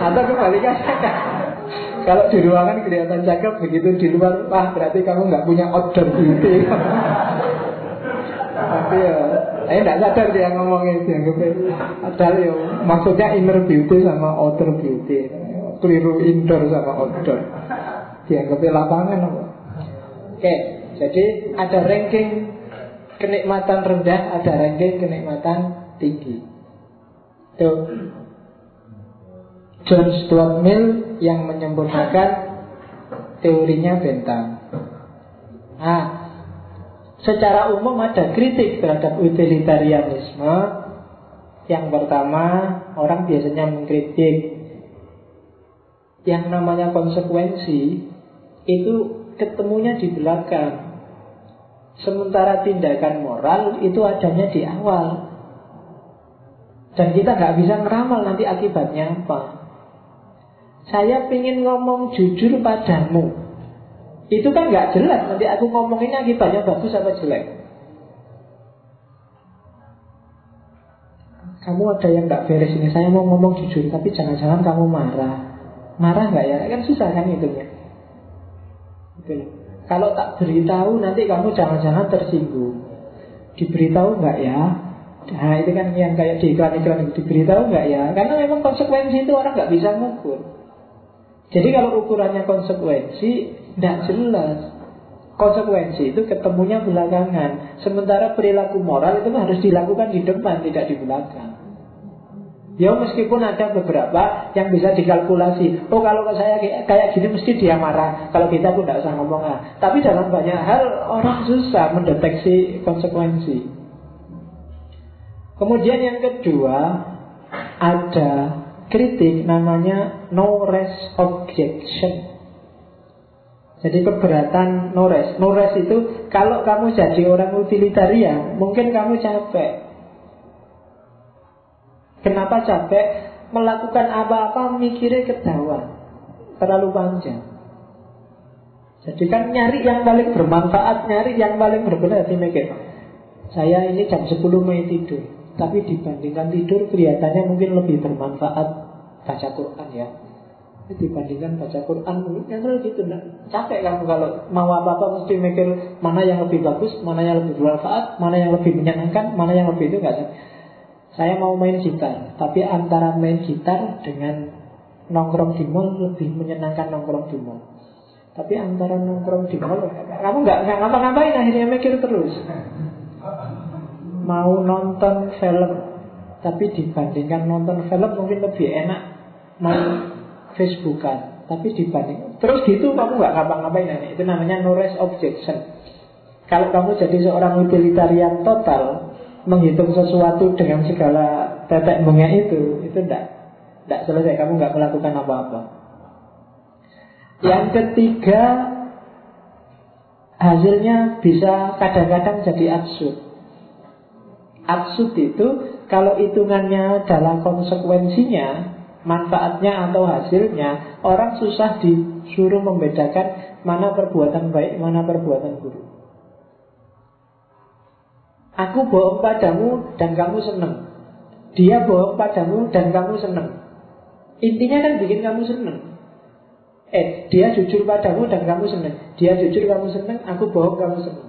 Atau kebalikannya Kalau di ruangan kelihatan cakep, begitu di luar, wah berarti kamu nggak punya outdoor beauty. Tapi ya saya tidak sadar dia ngomongnya dianggap Padahal ya maksudnya inner beauty sama outer beauty. Keliru indoor sama outdoor. Dianggapnya lapangan Oke, jadi ada ranking kenikmatan rendah Ada ranking kenikmatan tinggi Itu John Stuart Mill yang menyempurnakan teorinya bentang Ah, Secara umum ada kritik terhadap utilitarianisme. Yang pertama, orang biasanya mengkritik yang namanya konsekuensi itu ketemunya di belakang. Sementara tindakan moral itu adanya di awal. Dan kita nggak bisa ngeramal nanti akibatnya apa. Saya ingin ngomong jujur padamu itu kan nggak jelas Nanti aku ngomonginnya akibatnya bagus apa jelek Kamu ada yang nggak beres ini Saya mau ngomong jujur Tapi jangan-jangan kamu marah Marah nggak ya? Kan susah kan itunya gitu. Kalau tak beritahu nanti kamu jangan-jangan tersinggung. Diberitahu nggak ya? Nah itu kan yang kayak di iklan-iklan Diberitahu nggak ya? Karena memang konsekuensi itu orang nggak bisa mengukur Jadi kalau ukurannya konsekuensi tidak jelas. Konsekuensi itu ketemunya belakangan. Sementara perilaku moral itu harus dilakukan di depan Tidak di belakang Ya meskipun ada beberapa yang bisa dikalkulasi Oh kalau saya kayak gini mesti dia marah Kalau kita pun tidak usah ngomong ah. Tapi dalam banyak hal orang susah mendeteksi konsekuensi Kemudian yang kedua Ada kritik namanya no rest objection jadi keberatan nores. Nores itu kalau kamu jadi orang utilitarian, mungkin kamu capek. Kenapa capek? Melakukan apa-apa mikirnya ketahuan. Terlalu panjang. Jadi kan nyari yang paling bermanfaat, nyari yang paling berguna Jadi mikir. Saya ini jam 10 Mei tidur. Tapi dibandingkan tidur kelihatannya mungkin lebih bermanfaat baca Quran ya dibandingkan baca Quran yang gitu nah, capek kamu kalau mau apa apa mesti mikir mana yang lebih bagus mana yang lebih bermanfaat mana yang lebih menyenangkan mana yang lebih itu enggak saya mau main gitar tapi antara main gitar dengan nongkrong di mall lebih menyenangkan nongkrong di mall Tapi antara nongkrong di mall, kamu nggak nggak ngapa-ngapain akhirnya mikir terus. Mau nonton film, tapi dibandingkan nonton film mungkin lebih enak main Facebookan. Tapi dibanding terus gitu kamu nggak ngapa-ngapain itu namanya no rest objection. Kalau kamu jadi seorang utilitarian total, menghitung sesuatu dengan segala tetek bengek itu, itu tidak tidak selesai. Kamu nggak melakukan apa-apa. Yang ketiga, hasilnya bisa kadang-kadang jadi absurd. Absurd itu kalau hitungannya dalam konsekuensinya, manfaatnya atau hasilnya, orang susah disuruh membedakan mana perbuatan baik, mana perbuatan buruk. Aku bohong padamu dan kamu senang. Dia bohong padamu dan kamu senang. Intinya kan bikin kamu senang. Eh, dia jujur padamu dan kamu senang. Dia jujur kamu senang, aku bohong kamu senang.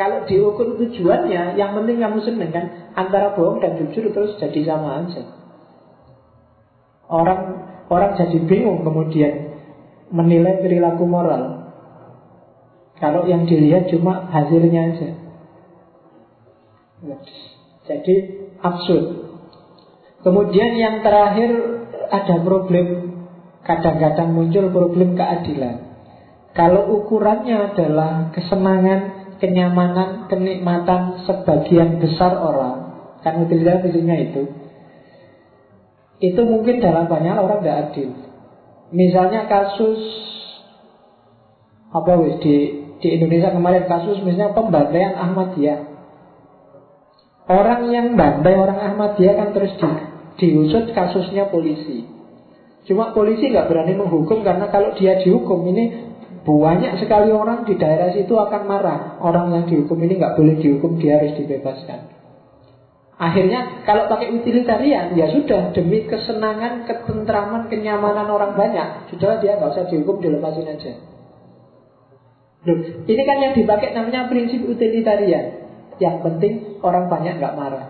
Kalau diukur tujuannya, yang penting kamu senang kan antara bohong dan jujur terus jadi sama aja. Orang orang jadi bingung kemudian menilai perilaku moral. Kalau yang dilihat cuma hasilnya aja. Jadi absurd. Kemudian yang terakhir ada problem kadang-kadang muncul problem keadilan. Kalau ukurannya adalah kesenangan, kenyamanan, kenikmatan sebagian besar orang, kan utilitarian isinya itu, itu mungkin dalam banyak orang tidak adil. Misalnya kasus apa wis di di Indonesia kemarin kasus misalnya pembantaian Ahmadiyah Orang yang bantai orang Ahmadiyah kan terus di, diusut kasusnya polisi. Cuma polisi nggak berani menghukum karena kalau dia dihukum ini banyak sekali orang di daerah situ akan marah. Orang yang dihukum ini nggak boleh dihukum, dia harus dibebaskan. Akhirnya kalau pakai utilitarian ya sudah demi kesenangan, ketentraman, kenyamanan orang banyak, sudah dia nggak usah dihukum, dilepasin aja. Loh, ini kan yang dipakai namanya prinsip utilitarian. Yang penting orang banyak nggak marah.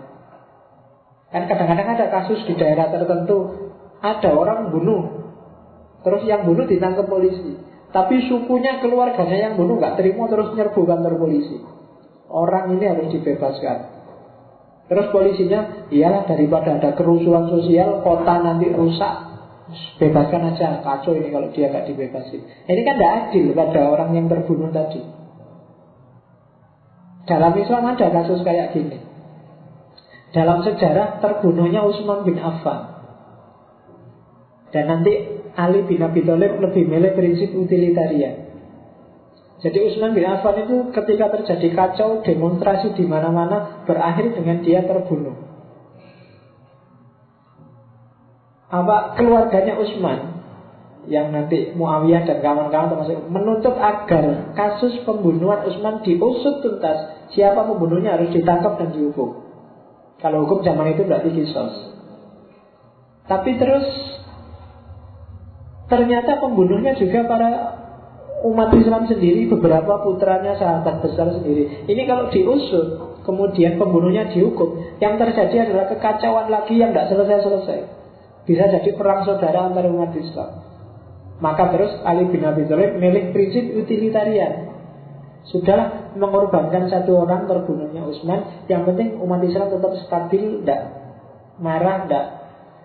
Kan kadang-kadang ada kasus di daerah tertentu ada orang bunuh, terus yang bunuh ditangkap polisi. Tapi sukunya keluarganya yang bunuh nggak terima terus nyerbu kantor polisi. Orang ini harus dibebaskan. Terus polisinya, iyalah daripada ada kerusuhan sosial, kota nanti rusak, bebaskan aja kacau ini kalau dia nggak dibebasin. Ini kan tidak adil pada orang yang terbunuh tadi. Dalam Islam ada kasus kayak gini. Dalam sejarah terbunuhnya Utsman bin Affan. Dan nanti Ali bin Abi Thalib lebih milih prinsip utilitarian. Jadi Utsman bin Affan itu ketika terjadi kacau, demonstrasi di mana-mana berakhir dengan dia terbunuh. Apa keluarganya Utsman yang nanti Muawiyah dan kawan-kawan termasuk menuntut agar kasus pembunuhan Utsman diusut tuntas. Siapa pembunuhnya harus ditangkap dan dihukum. Kalau hukum zaman itu berarti kisos. Tapi terus ternyata pembunuhnya juga para umat Islam sendiri, beberapa putranya sahabat besar sendiri. Ini kalau diusut, kemudian pembunuhnya dihukum, yang terjadi adalah kekacauan lagi yang tidak selesai-selesai. Bisa jadi perang saudara antar umat Islam. Maka terus Ali bin Abi Thalib milih prinsip utilitarian. Sudahlah mengorbankan satu orang terbunuhnya Utsman, yang penting umat Islam tetap stabil, tidak marah, tidak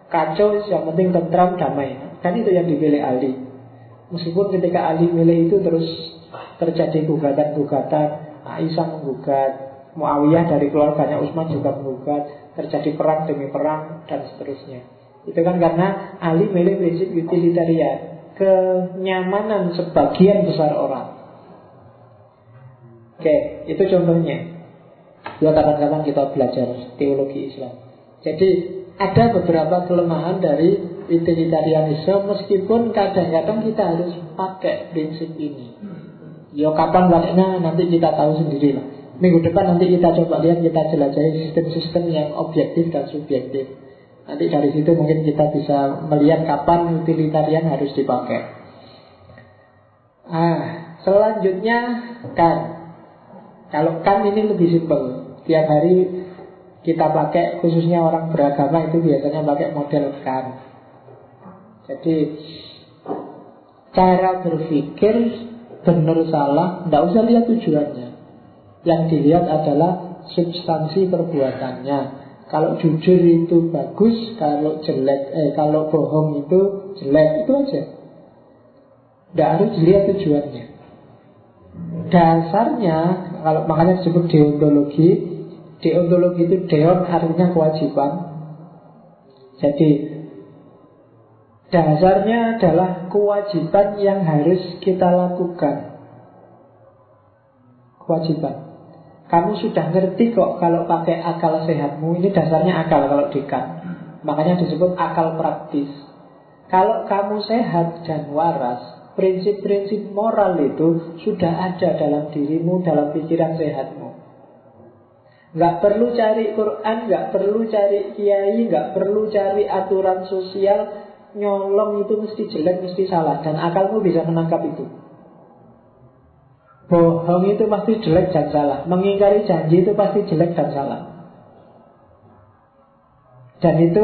kacau, yang penting tentram damai. Kan itu yang dipilih Ali. Meskipun ketika Ali milih itu terus terjadi gugatan-gugatan, Aisyah menggugat, Muawiyah dari keluarganya Utsman juga menggugat, terjadi perang demi perang dan seterusnya. Itu kan karena Ali milih prinsip utilitarian kenyamanan sebagian besar orang. Oke, itu contohnya. Ya kapan-kapan kita belajar teologi Islam. Jadi ada beberapa kelemahan dari utilitarianisme meskipun kadang-kadang kita harus pakai prinsip ini. Ya kapan banyaknya nanti kita tahu sendiri lah. Minggu depan nanti kita coba lihat kita jelajahi sistem-sistem yang objektif dan subjektif. Nanti dari situ mungkin kita bisa melihat kapan utilitarian harus dipakai. Ah, selanjutnya kan. Kalau kan ini lebih simpel. Tiap hari kita pakai khususnya orang beragama itu biasanya pakai model kan. Jadi Cara berpikir benar salah, tidak usah lihat tujuannya. Yang dilihat adalah substansi perbuatannya. Kalau jujur itu bagus, kalau jelek, eh kalau bohong itu jelek, itu aja. Tidak harus dilihat tujuannya. Dasarnya, kalau makanya disebut deontologi, deontologi itu deon artinya kewajiban. Jadi dasarnya adalah kewajiban yang harus kita lakukan. Kewajiban. Kamu sudah ngerti kok kalau pakai akal sehatmu Ini dasarnya akal kalau dekat Makanya disebut akal praktis Kalau kamu sehat dan waras Prinsip-prinsip moral itu sudah ada dalam dirimu, dalam pikiran sehatmu. Gak perlu cari Quran, gak perlu cari kiai, gak perlu cari aturan sosial. Nyolong itu mesti jelek, mesti salah. Dan akalmu bisa menangkap itu. Bohong itu pasti jelek dan salah Mengingkari janji itu pasti jelek dan salah Dan itu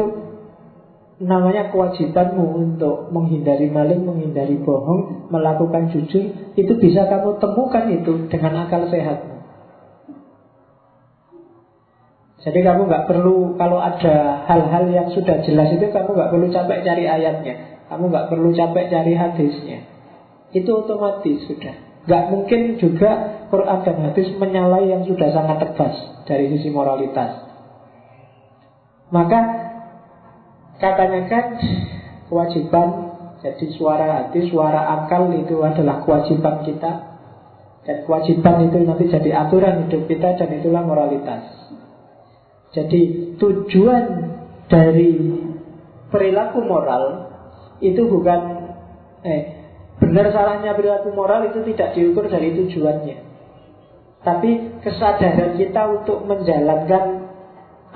namanya kewajibanmu untuk menghindari maling, menghindari bohong, melakukan jujur Itu bisa kamu temukan itu dengan akal sehatmu jadi kamu nggak perlu kalau ada hal-hal yang sudah jelas itu kamu nggak perlu capek cari ayatnya, kamu nggak perlu capek cari hadisnya. Itu otomatis sudah. Gak mungkin juga Quran dan hadis menyalahi yang sudah sangat tegas dari sisi moralitas. Maka katanya kan kewajiban jadi suara hati, suara akal itu adalah kewajiban kita dan kewajiban itu nanti jadi aturan hidup kita dan itulah moralitas. Jadi tujuan dari perilaku moral itu bukan eh Benar salahnya perilaku moral itu tidak diukur dari tujuannya Tapi kesadaran kita untuk menjalankan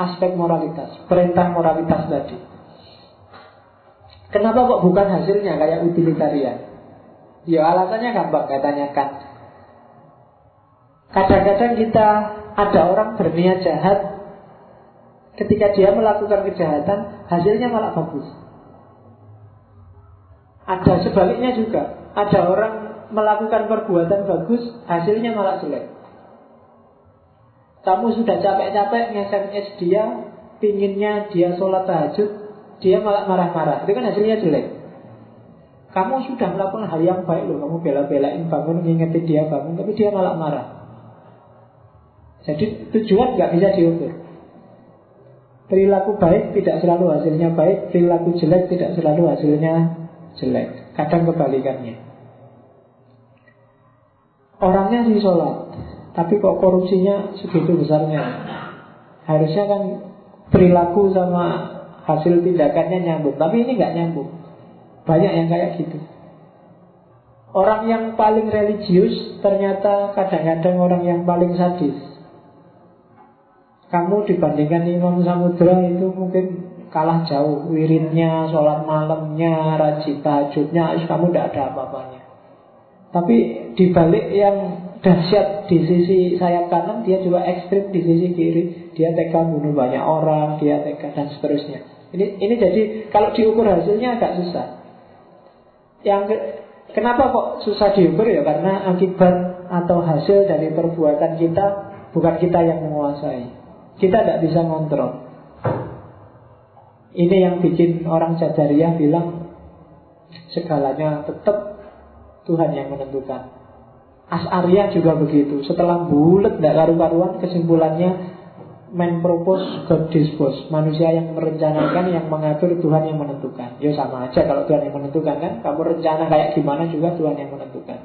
aspek moralitas Perintah moralitas tadi Kenapa kok bukan hasilnya kayak utilitarian? Ya alasannya gampang saya tanyakan Kadang-kadang kita ada orang berniat jahat Ketika dia melakukan kejahatan Hasilnya malah bagus ada sebaliknya juga. Ada orang melakukan perbuatan bagus, hasilnya malah jelek. Kamu sudah capek-capek nge-SMS dia, pinginnya dia sholat tahajud, dia malah marah-marah. Itu kan hasilnya jelek. Kamu sudah melakukan hal yang baik loh, kamu bela-belain bangun, ngingetin dia bangun, tapi dia malah marah. Jadi tujuan nggak bisa diukur. Perilaku baik tidak selalu hasilnya baik, perilaku jelek tidak selalu hasilnya jelek Kadang kebalikannya Orangnya sih sholat Tapi kok korupsinya segitu besarnya? Harusnya kan Perilaku sama hasil tindakannya nyambung Tapi ini nggak nyambung. Banyak yang kayak gitu. Orang yang paling religius Ternyata kadang-kadang orang yang paling sadis. Kamu dibandingkan Imam Samudra itu mungkin kalah jauh wiridnya, sholat malamnya, rajin tahajudnya, kamu tidak ada apa-apanya. Tapi dibalik yang dahsyat di sisi sayap kanan, dia juga ekstrim di sisi kiri. Dia tega bunuh banyak orang, dia tega dan seterusnya. Ini ini jadi kalau diukur hasilnya agak susah. Yang kenapa kok susah diukur ya karena akibat atau hasil dari perbuatan kita bukan kita yang menguasai. Kita tidak bisa ngontrol. Ini yang bikin orang Jadariyah bilang segalanya tetap Tuhan yang menentukan. As'ariyah juga begitu. Setelah bulat tidak karu-karuan kesimpulannya men propose God dispose Manusia yang merencanakan Yang mengatur Tuhan yang menentukan Ya sama aja kalau Tuhan yang menentukan kan Kamu rencana kayak gimana juga Tuhan yang menentukan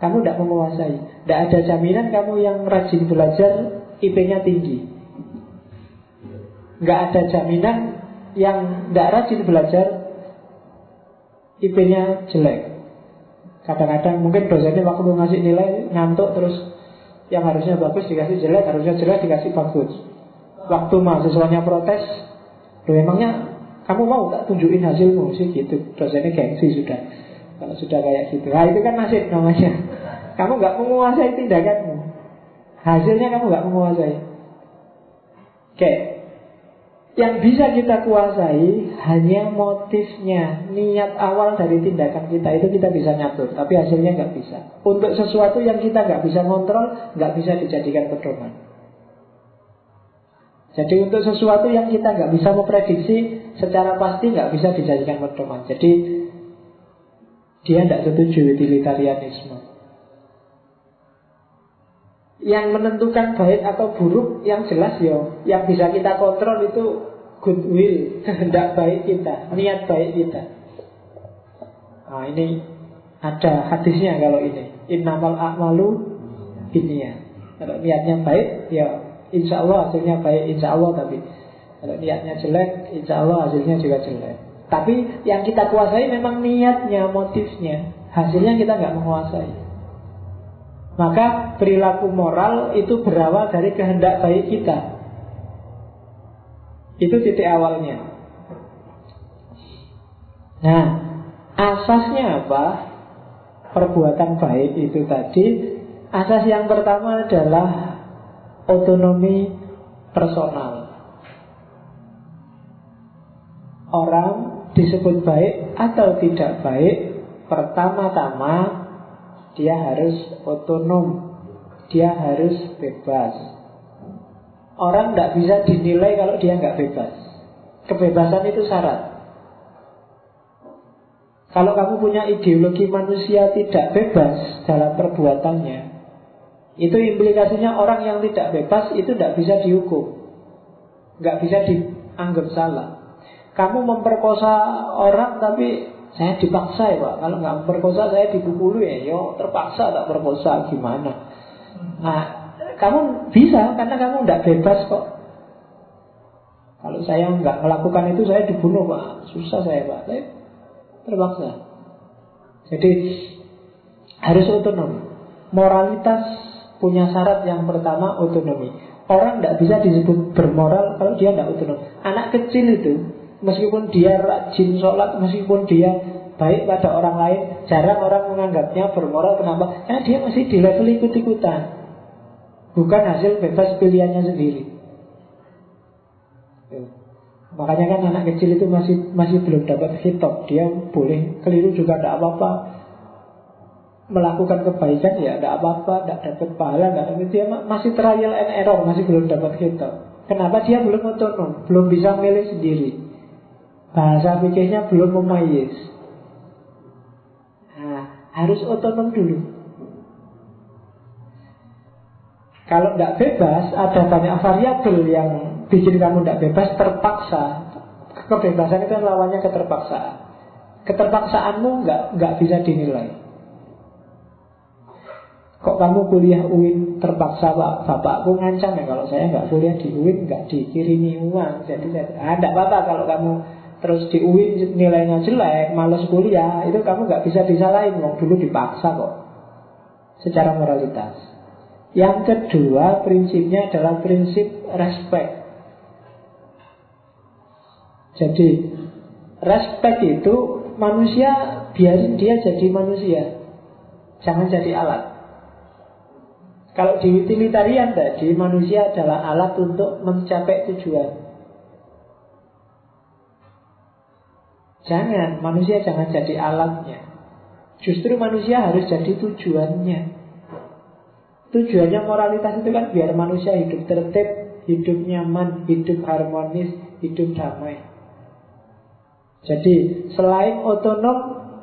Kamu tidak menguasai Tidak ada jaminan kamu yang rajin belajar IP-nya tinggi Nggak ada jaminan yang tidak rajin belajar IP-nya jelek. Kadang-kadang mungkin dosennya waktu ngasih nilai ngantuk terus yang harusnya bagus dikasih jelek, harusnya jelek dikasih bagus. Waktu mahasiswanya protes, loh emangnya kamu mau tak tunjukin hasilmu sih gitu. Dosennya gengsi sudah. Kalau sudah kayak gitu, nah itu kan nasib namanya. Kamu nggak menguasai tindakanmu. Hasilnya kamu nggak menguasai. Oke, Yang bisa kita kuasai hanya motifnya, niat awal dari tindakan kita itu kita bisa nyatur, tapi hasilnya nggak bisa. Untuk sesuatu yang kita nggak bisa kontrol, nggak bisa dijadikan pedoman. Jadi untuk sesuatu yang kita nggak bisa memprediksi secara pasti nggak bisa dijadikan pedoman. Jadi dia tidak setuju utilitarianisme. Yang menentukan baik atau buruk yang jelas ya, yang bisa kita kontrol itu goodwill, kehendak baik kita, niat baik kita. Nah ini ada hadisnya kalau ini. Innamal a'malu ya. Kalau niatnya baik, ya Insya Allah hasilnya baik, insya Allah tapi kalau niatnya jelek, insya Allah hasilnya juga jelek. Tapi yang kita kuasai memang niatnya, motifnya. Hasilnya kita nggak menguasai. Maka perilaku moral itu berawal dari kehendak baik kita. Itu titik awalnya. Nah, asasnya apa? Perbuatan baik itu tadi. Asas yang pertama adalah otonomi personal. Orang disebut baik atau tidak baik, pertama-tama dia harus otonom, dia harus bebas. Orang tidak bisa dinilai kalau dia nggak bebas. Kebebasan itu syarat. Kalau kamu punya ideologi manusia tidak bebas dalam perbuatannya, itu implikasinya orang yang tidak bebas itu tidak bisa dihukum Nggak bisa dianggap salah Kamu memperkosa orang tapi saya dipaksa ya Pak. Kalau nggak memperkosa saya dipukuli ya Yo terpaksa tak perkosa gimana? Nah kamu bisa karena kamu tidak bebas kok. Kalau saya nggak melakukan itu saya dibunuh Pak. Susah saya Pak. Saya terpaksa. Jadi harus otonom Moralitas punya syarat yang pertama otonomi. Orang tidak bisa disebut bermoral kalau dia tidak otonom. Anak kecil itu, meskipun dia rajin sholat, meskipun dia baik pada orang lain, jarang orang menganggapnya bermoral. Kenapa? Karena dia masih di level ikut-ikutan. Bukan hasil bebas pilihannya sendiri. Makanya kan anak kecil itu masih masih belum dapat hitop. Dia boleh keliru juga tidak apa-apa melakukan kebaikan ya tidak apa-apa, tidak dapat pahala, tidak dia masih trial and error, masih belum dapat kita. Kenapa dia belum otonom, belum bisa milih sendiri? Bahasa pikirnya belum memayis. Nah, harus otonom dulu. Kalau tidak bebas, ada banyak variabel yang bikin kamu tidak bebas, terpaksa. Kebebasan itu lawannya keterpaksaan. Keterpaksaanmu nggak nggak bisa dinilai. Kok kamu kuliah UIN terpaksa pak Bapakku ngancam ya Kalau saya nggak kuliah di UIN nggak dikirimi uang Jadi saya ah, apa-apa kalau kamu terus di UIN nilainya jelek Males kuliah Itu kamu nggak bisa disalahin. Wong dulu dipaksa kok Secara moralitas. Yang kedua prinsipnya adalah prinsip respect. Jadi respect itu manusia biarin dia jadi manusia Jangan jadi alat. Kalau di utilitarian tadi manusia adalah alat untuk mencapai tujuan. Jangan, manusia jangan jadi alatnya. Justru manusia harus jadi tujuannya. Tujuannya moralitas itu kan biar manusia hidup tertib, hidup nyaman, hidup harmonis, hidup damai. Jadi selain otonom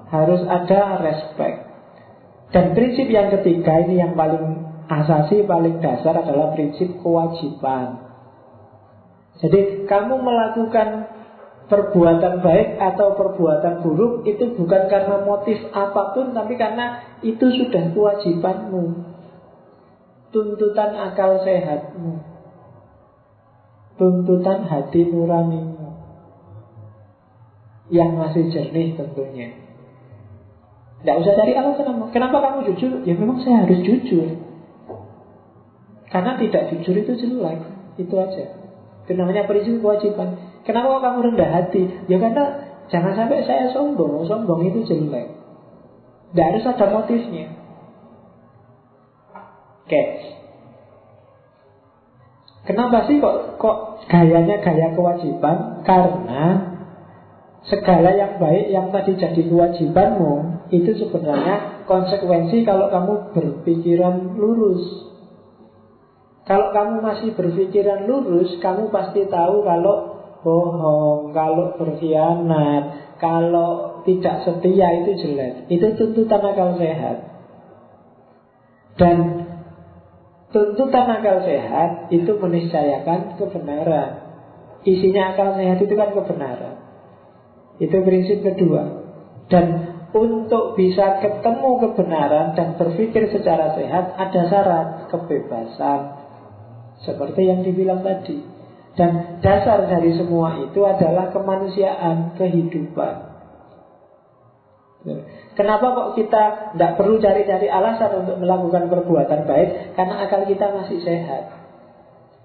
harus ada respect. Dan prinsip yang ketiga ini yang paling asasi paling dasar adalah prinsip kewajiban. Jadi kamu melakukan perbuatan baik atau perbuatan buruk itu bukan karena motif apa pun tapi karena itu sudah kewajibanmu. Tuntutan akal sehatmu. Tuntutan hati nuranimu. Yang masih jernih tentunya. Tidak usah cari alasan Kenapa kamu jujur? Ya memang saya harus jujur. Karena tidak jujur itu jelek Itu aja Itu namanya prinsip kewajiban Kenapa kamu rendah hati? Ya karena jangan sampai saya sombong Sombong itu jelek Tidak harus ada motifnya Oke Kenapa sih kok kok gayanya gaya kewajiban? Karena segala yang baik yang tadi jadi kewajibanmu itu sebenarnya konsekuensi kalau kamu berpikiran lurus. Kalau kamu masih berpikiran lurus, kamu pasti tahu kalau bohong, kalau berkhianat, kalau tidak setia itu jelek. Itu tuntutan akal sehat. Dan Tuntutan akal sehat itu meniscayakan kebenaran. Isinya akal sehat itu kan kebenaran. Itu prinsip kedua. Dan untuk bisa ketemu kebenaran dan berpikir secara sehat ada syarat kebebasan. Seperti yang dibilang tadi. Dan dasar dari semua itu adalah kemanusiaan, kehidupan. Kenapa kok kita tidak perlu cari-cari alasan untuk melakukan perbuatan baik? Karena akal kita masih sehat.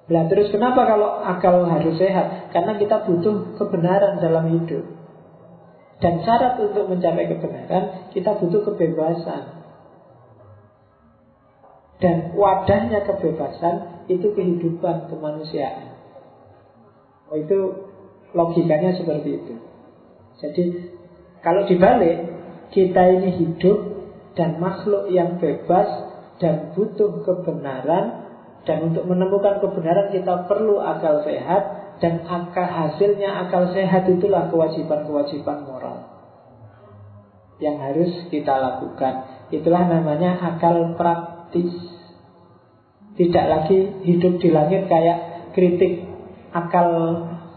Nah, terus kenapa kalau akal harus sehat? Karena kita butuh kebenaran dalam hidup. Dan syarat untuk mencapai kebenaran, kita butuh kebebasan. Dan wadahnya kebebasan itu kehidupan kemanusiaan. Itu logikanya seperti itu. Jadi kalau dibalik, kita ini hidup dan makhluk yang bebas dan butuh kebenaran dan untuk menemukan kebenaran kita perlu akal sehat dan akal hasilnya akal sehat itulah kewajiban-kewajiban moral yang harus kita lakukan. Itulah namanya akal praktis. Tidak lagi hidup di langit kayak kritik akal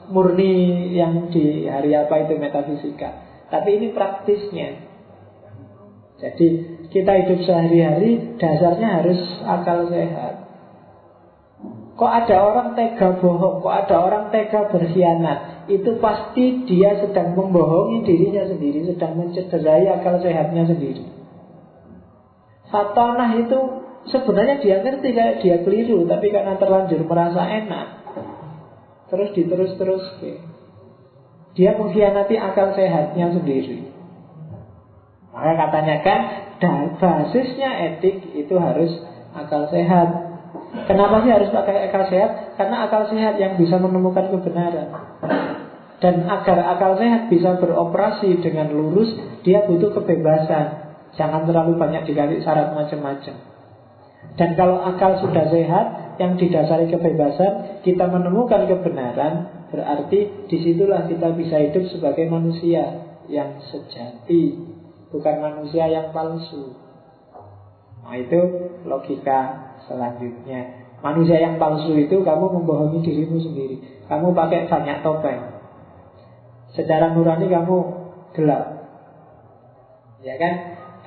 murni yang di hari apa itu metafisika. Tapi ini praktisnya. Jadi kita hidup sehari-hari dasarnya harus akal sehat. Kok ada orang tega bohong, kok ada orang tega berkhianat Itu pasti dia sedang membohongi dirinya sendiri Sedang mencederai akal sehatnya sendiri Fatonah itu sebenarnya dia ngerti kayak dia keliru Tapi karena terlanjur merasa enak Terus diterus-terus Dia mengkhianati akal sehatnya sendiri maka katanya kan basisnya etik itu harus akal sehat. Kenapa sih harus pakai akal sehat? Karena akal sehat yang bisa menemukan kebenaran. Dan agar akal sehat bisa beroperasi dengan lurus, dia butuh kebebasan. Jangan terlalu banyak dikasih syarat macam-macam. Dan kalau akal sudah sehat, yang didasari kebebasan, kita menemukan kebenaran, berarti di situlah kita bisa hidup sebagai manusia yang sejati bukan manusia yang palsu. Nah itu logika selanjutnya. Manusia yang palsu itu kamu membohongi dirimu sendiri. Kamu pakai banyak topeng. Secara nurani kamu gelap. Ya kan?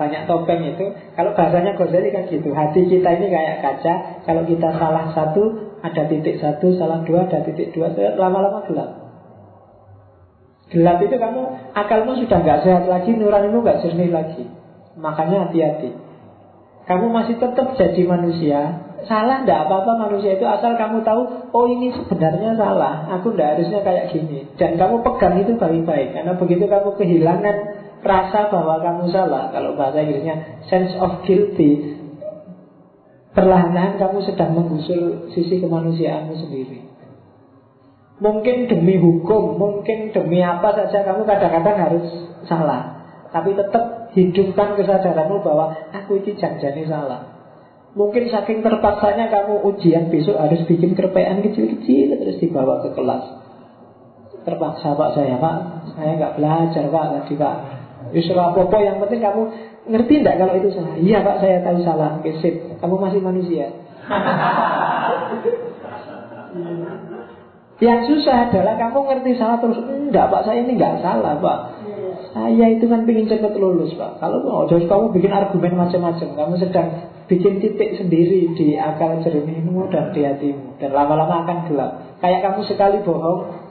Banyak topeng itu Kalau bahasanya Ghazali kan gitu Hati kita ini kayak kaca Kalau kita salah satu Ada titik satu Salah dua Ada titik dua Lama-lama gelap Gelap itu kamu akalmu sudah nggak sehat lagi, nuranimu nggak jernih lagi. Makanya hati-hati. Kamu masih tetap jadi manusia. Salah ndak apa-apa manusia itu asal kamu tahu, oh ini sebenarnya salah. Aku ndak harusnya kayak gini. Dan kamu pegang itu baik-baik. Karena begitu kamu kehilangan rasa bahwa kamu salah. Kalau bahasa Inggrisnya sense of guilty, perlahan-lahan kamu sedang menggusur sisi kemanusiaanmu sendiri. Mungkin demi hukum, mungkin demi apa saja kamu kadang-kadang harus salah. Tapi tetap hidupkan kesadaranmu bahwa aku ini janjani salah. Mungkin saking terpaksanya kamu ujian besok harus bikin kerpean kecil-kecil terus dibawa ke kelas. Terpaksa pak saya pak, saya nggak belajar pak tadi pak. Yusuf apa yang penting kamu ngerti tidak kalau itu salah? Iya pak saya tahu salah. Oke sip, kamu masih manusia. Yang susah adalah kamu ngerti salah terus Enggak pak, saya ini enggak salah pak. Saya itu kan ingin cepat lulus pak. Kalau mau, jadi kamu bikin argumen macam-macam. Kamu sedang bikin titik sendiri Di akal jernihmu dan di hatimu Dan lama-lama akan gelap. Kayak kamu sekali bohong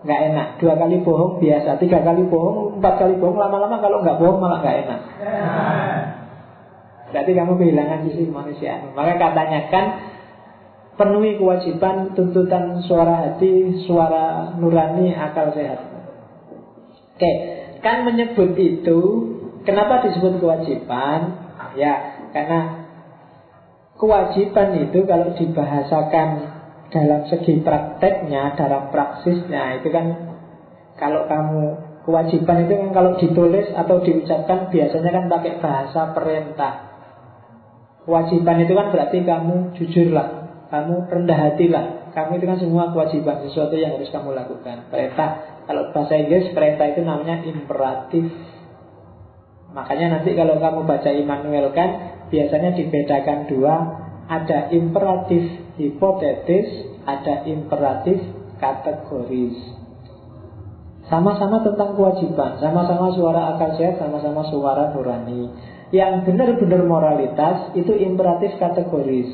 nggak enak Dua kali bohong biasa Tiga kali bohong, empat kali bohong Lama-lama kalau nggak bohong malah nggak enak Berarti kamu kehilangan sisi kemanusiaan Maka katanya kan penuhi kewajiban tuntutan suara hati, suara nurani, akal sehat. Oke, kan menyebut itu, kenapa disebut kewajiban? Ya, karena kewajiban itu kalau dibahasakan dalam segi prakteknya, dalam praksisnya itu kan kalau kamu kewajiban itu kan kalau ditulis atau diucapkan biasanya kan pakai bahasa perintah. Kewajiban itu kan berarti kamu jujurlah, kamu rendah hatilah, kamu itu kan semua kewajiban sesuatu yang harus kamu lakukan. Perintah, kalau bahasa Inggris perintah itu namanya imperatif. Makanya nanti kalau kamu baca Immanuel kan biasanya dibedakan dua, ada imperatif hipotetis, ada imperatif kategoris. Sama-sama tentang kewajiban, sama-sama suara akal sehat, sama-sama suara nurani. Yang benar-benar moralitas itu imperatif kategoris.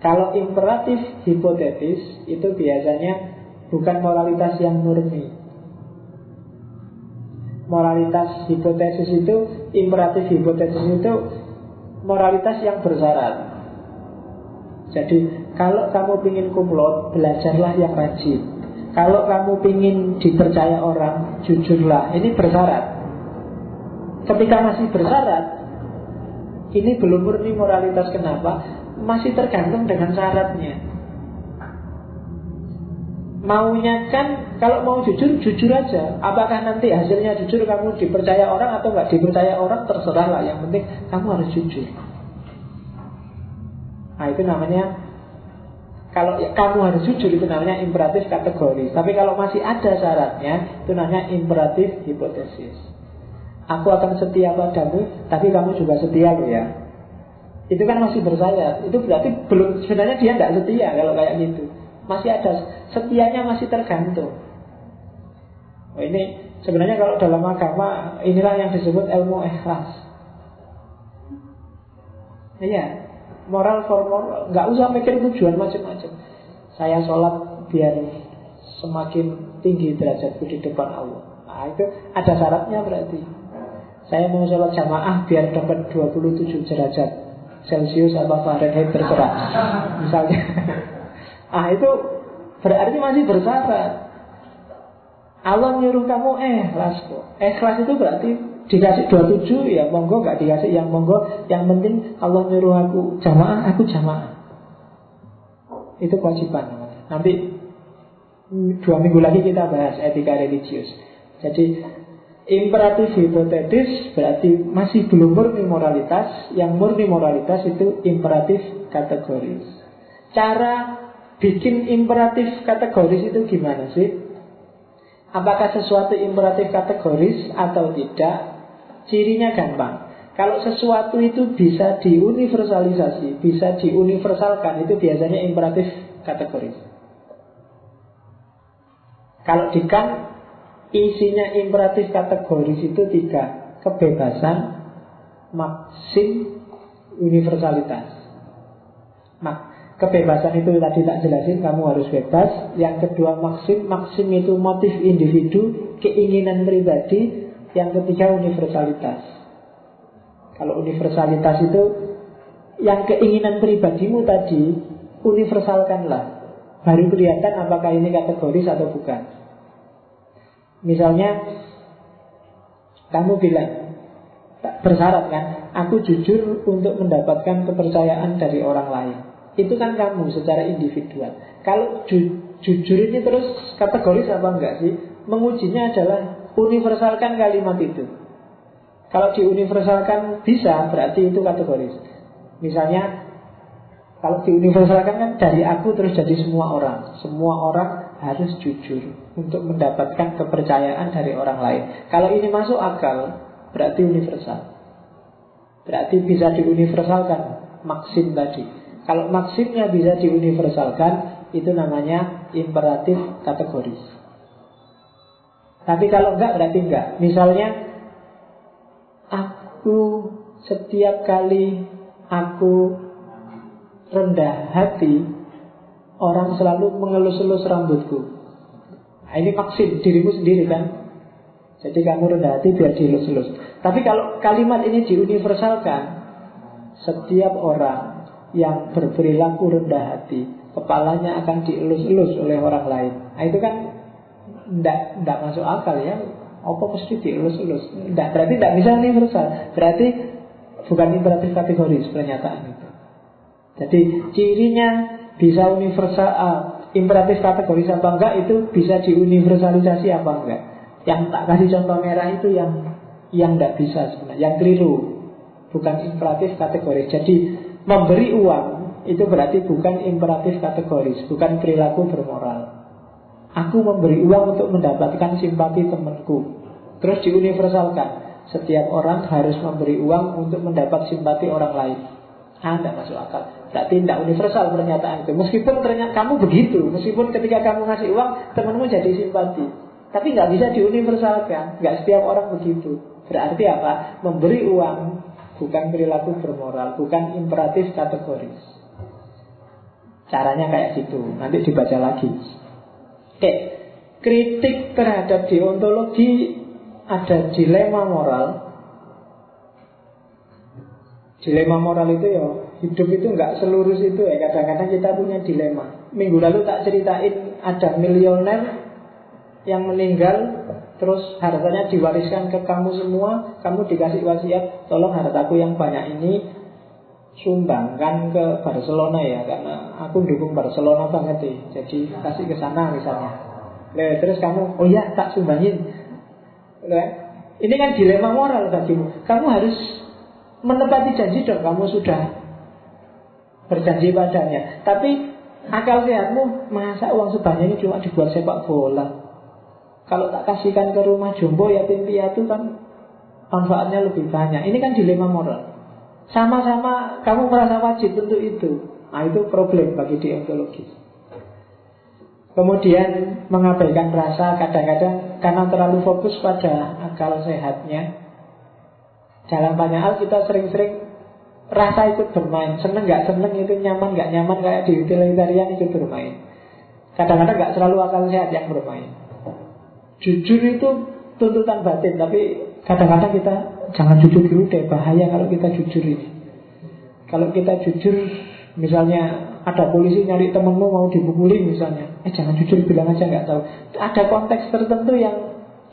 Kalau imperatif hipotetis itu biasanya bukan moralitas yang murni. Moralitas hipotesis itu, imperatif hipotesis itu moralitas yang bersyarat. Jadi kalau kamu ingin kumlot, belajarlah yang rajin. Kalau kamu ingin dipercaya orang, jujurlah. Ini bersyarat. Ketika masih bersyarat, ini belum murni moralitas. Kenapa? masih tergantung dengan syaratnya. Maunya kan kalau mau jujur, jujur aja. Apakah nanti hasilnya jujur kamu dipercaya orang atau nggak dipercaya orang terserah lah. Yang penting kamu harus jujur. Nah itu namanya kalau kamu harus jujur itu namanya imperatif kategori. Tapi kalau masih ada syaratnya itu namanya imperatif hipotesis. Aku akan setia padamu, tapi kamu juga setia loh ya itu kan masih bersayap. Itu berarti belum sebenarnya dia tidak setia kalau kayak gitu. Masih ada setianya masih tergantung. Oh, ini sebenarnya kalau dalam agama inilah yang disebut ilmu ikhlas. Iya, moral for moral, nggak usah mikir tujuan macam-macam. Saya sholat biar semakin tinggi derajatku di depan Allah. Nah, itu ada syaratnya berarti. Saya mau sholat jamaah biar dapat 27 derajat Celsius apa Fahrenheit terserah misalnya ah itu berarti masih bersyarat Allah nyuruh kamu eh kok eh kelas itu berarti dikasih 27 ya monggo. Nggak dikasih yang monggo. Yang penting Allah nyuruh aku jamaah aku jamaah. Itu kewajiban. Nanti dua minggu lagi kita bahas etika religius. Jadi Imperatif hipotetis berarti masih belum murni moralitas. Yang murni moralitas itu imperatif kategoris. Cara bikin imperatif kategoris itu gimana sih? Apakah sesuatu imperatif kategoris atau tidak? Cirinya gampang. Kalau sesuatu itu bisa diuniversalisasi Bisa diuniversalkan Itu biasanya imperatif kategoris Kalau di Kant Isinya imperatif kategoris itu tiga. Kebebasan Maksim Universalitas. Mak Kebebasan itu tadi tak jelasin Kamu harus bebas. Yang kedua maksim. Maksim itu motif individu Keinginan pribadi Yang ketiga universalitas Kalau universalitas itu Yang keinginan pribadimu tadi Universalkanlah Baru kelihatan apakah ini kategoris atau bukan Misalnya kamu bilang tak bersyarat kan, aku jujur untuk mendapatkan kepercayaan dari orang lain. Itu kan kamu secara individual. Kalau ju jujur ini terus kategoris apa enggak sih? Mengujinya adalah universalkan kalimat itu. Kalau diuniversalkan bisa, berarti itu kategoris. Misalnya kalau diuniversalkan kan dari aku terus jadi semua orang. Semua orang harus jujur untuk mendapatkan kepercayaan dari orang lain. Kalau ini masuk akal, berarti universal. Berarti bisa diuniversalkan maksim tadi. Kalau maksimnya bisa diuniversalkan, itu namanya imperatif kategoris. Tapi kalau enggak berarti enggak. Misalnya aku setiap kali aku rendah hati Orang selalu mengelus-elus rambutku. Nah, Ini maksim dirimu sendiri kan? Jadi kamu rendah hati biar dielus-elus. Tapi kalau kalimat ini diuniversalkan Setiap orang yang berperilaku rendah hati Kepalanya akan dielus-elus oleh orang lain. Nah itu kan Tidak masuk akal ya Apa mesti dielus-elus Berarti tidak bisa universal Berarti bukan imperatif kategoris pernyataan itu Jadi cirinya bisa universal uh, imperatif kategoris apa enggak itu bisa diuniversalisasi apa enggak. Yang tak kasih contoh merah itu yang yang tidak bisa sebenarnya, yang keliru. Bukan imperatif kategoris. Jadi memberi uang itu berarti bukan imperatif kategoris, bukan perilaku bermoral. Aku memberi uang untuk mendapatkan simpati temanku. Terus diuniversalkan. Setiap orang harus memberi uang untuk mendapat simpati orang lain. Ah, tidak masuk akal. Berarti tidak universal pernyataan itu. Meskipun ternyata kamu begitu, meskipun ketika kamu ngasih uang, temanmu jadi simpati. Tapi nggak bisa diuniversalkan. Nggak setiap orang begitu. Berarti apa? Memberi uang bukan perilaku bermoral, bukan imperatif kategoris. Caranya kayak gitu. Nanti dibaca lagi. Oke, kritik terhadap deontologi ada dilema moral Dilema moral itu ya hidup itu nggak seluruh itu ya. Kadang-kadang kita punya dilema. Minggu lalu tak ceritain ada milioner yang meninggal terus hartanya diwariskan ke kamu semua, kamu dikasih wasiat, tolong hartaku yang banyak ini sumbangkan ke Barcelona ya karena aku dukung Barcelona banget sih. Jadi kasih ke sana misalnya. Nah, terus kamu, oh ya tak sumbangin. Nah, ini kan dilema moral bagimu. Kamu harus menepati janji dong kamu sudah berjanji padanya. Tapi akal sehatmu masa uang sebanyak ini cuma dibuat sepak bola. Kalau tak kasihkan ke rumah jombo yatim piatu kan manfaatnya lebih banyak. Ini kan dilema moral. Sama-sama kamu merasa wajib untuk itu. Nah itu problem bagi deontologis. Kemudian mengabaikan rasa kadang-kadang karena terlalu fokus pada akal sehatnya dalam banyak hal kita sering-sering rasa ikut bermain. Seneng nggak seneng itu nyaman nggak nyaman kayak di utilitarian ikut bermain. Kadang-kadang nggak selalu akal sehat yang bermain. Jujur itu tuntutan batin, tapi kadang-kadang kita jangan jujur dulu deh, bahaya kalau kita jujur ini. Kalau kita jujur, misalnya ada polisi nyari temenmu mau dipukuli misalnya, eh jangan jujur bilang aja nggak tahu. Ada konteks tertentu yang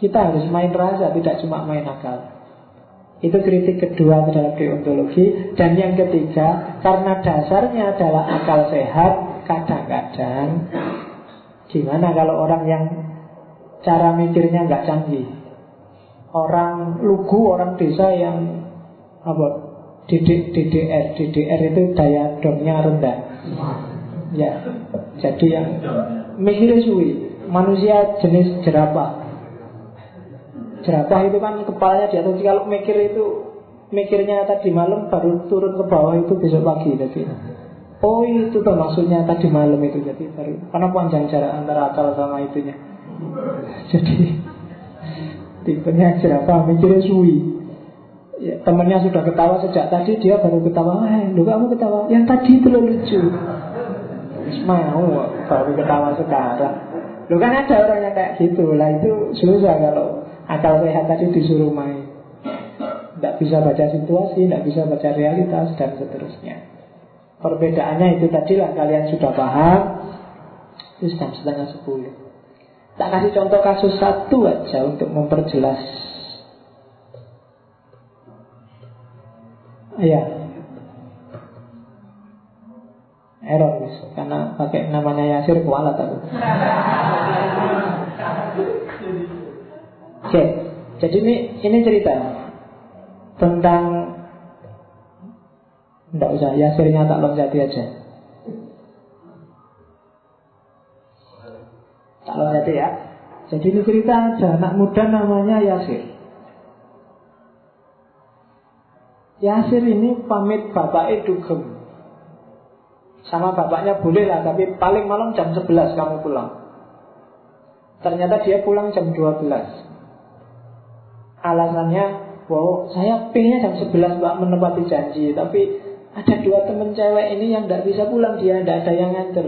kita harus main rasa, tidak cuma main akal. Itu kritik kedua terhadap deontologi Dan yang ketiga Karena dasarnya adalah akal sehat Kadang-kadang Gimana kalau orang yang Cara mikirnya nggak canggih Orang lugu, orang desa yang Apa DDR DDR itu daya domnya rendah. Ya Jadi yang mikirnya suwi Manusia jenis jerapah. Jerapah itu kan kepalanya di atas kalau mikir itu mikirnya tadi malam baru turun ke bawah itu besok pagi jadi. Oh itu tuh maksudnya tadi malam itu jadi baru karena panjang jarak antara akal sama itunya. Jadi tipenya jerapah mikirnya suwi. Ya, temennya sudah ketawa sejak tadi dia baru ketawa eh lu kamu ketawa? Yang tadi itu lo lucu. Mau baru ketawa sekarang. Lu kan ada orang yang kayak gitu. Lah itu susah kalau Akal sehat tadi disuruh main. Tidak bisa baca situasi Tidak bisa baca realitas Dan seterusnya. Perbedaannya itu tadi lah Kalian sudah paham Itu setengah sepuluh Tak kasih contoh kasus satu aja Untuk memperjelas Ya Error mis. Karena pakai namanya Yasir kualat aku Oke, jadi ini ini cerita tentang tidak usah Yasirnya tak loncati aja. Tak loncati ya. Jadi ini cerita ada anak muda namanya Yasir. Yasir ini pamit bapaknya dugem. Sama bapaknya boleh lah, tapi paling malam jam 11 kamu pulang. Ternyata dia pulang jam 12 Alasannya Wow, saya pengennya jam 11 Pak menepati janji Tapi ada dua temen cewek ini yang tidak bisa pulang Dia tidak ada yang nganter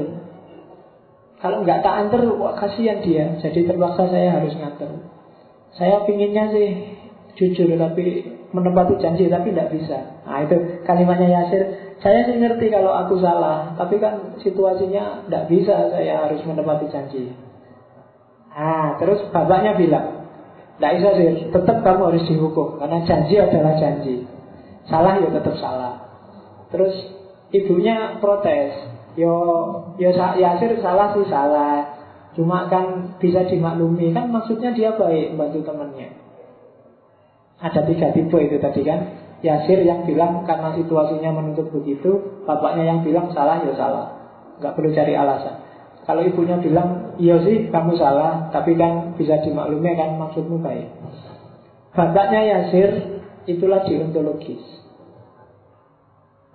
Kalau nggak tak anter, wah kasihan dia. Jadi terpaksa saya harus nganter Saya pinginnya sih jujur Tapi menepati janji Tapi tidak bisa. Nah itu kalimatnya Yasir. Saya sih ngerti kalau aku salah Tapi kan situasinya tidak bisa Saya harus menepati janji. Nah terus bapaknya bilang tidak bisa sih, tetap kamu harus dihukum Karena janji adalah janji. Salah ya tetap salah. Terus ibunya protes Yo yo Yasir salah sih salah. Cuma kan bisa dimaklumi kan maksudnya dia baik bantu temannya. Ada tiga tipe itu tadi kan. Yasir yang bilang karena situasinya menuntut begitu, bapaknya yang bilang salah ya salah. Nggak perlu cari alasan. Kalau ibunya bilang, iya sih kamu salah, tapi kan bisa dimaklumi kan maksudmu baik. Bapaknya Yasir itulah deontologis.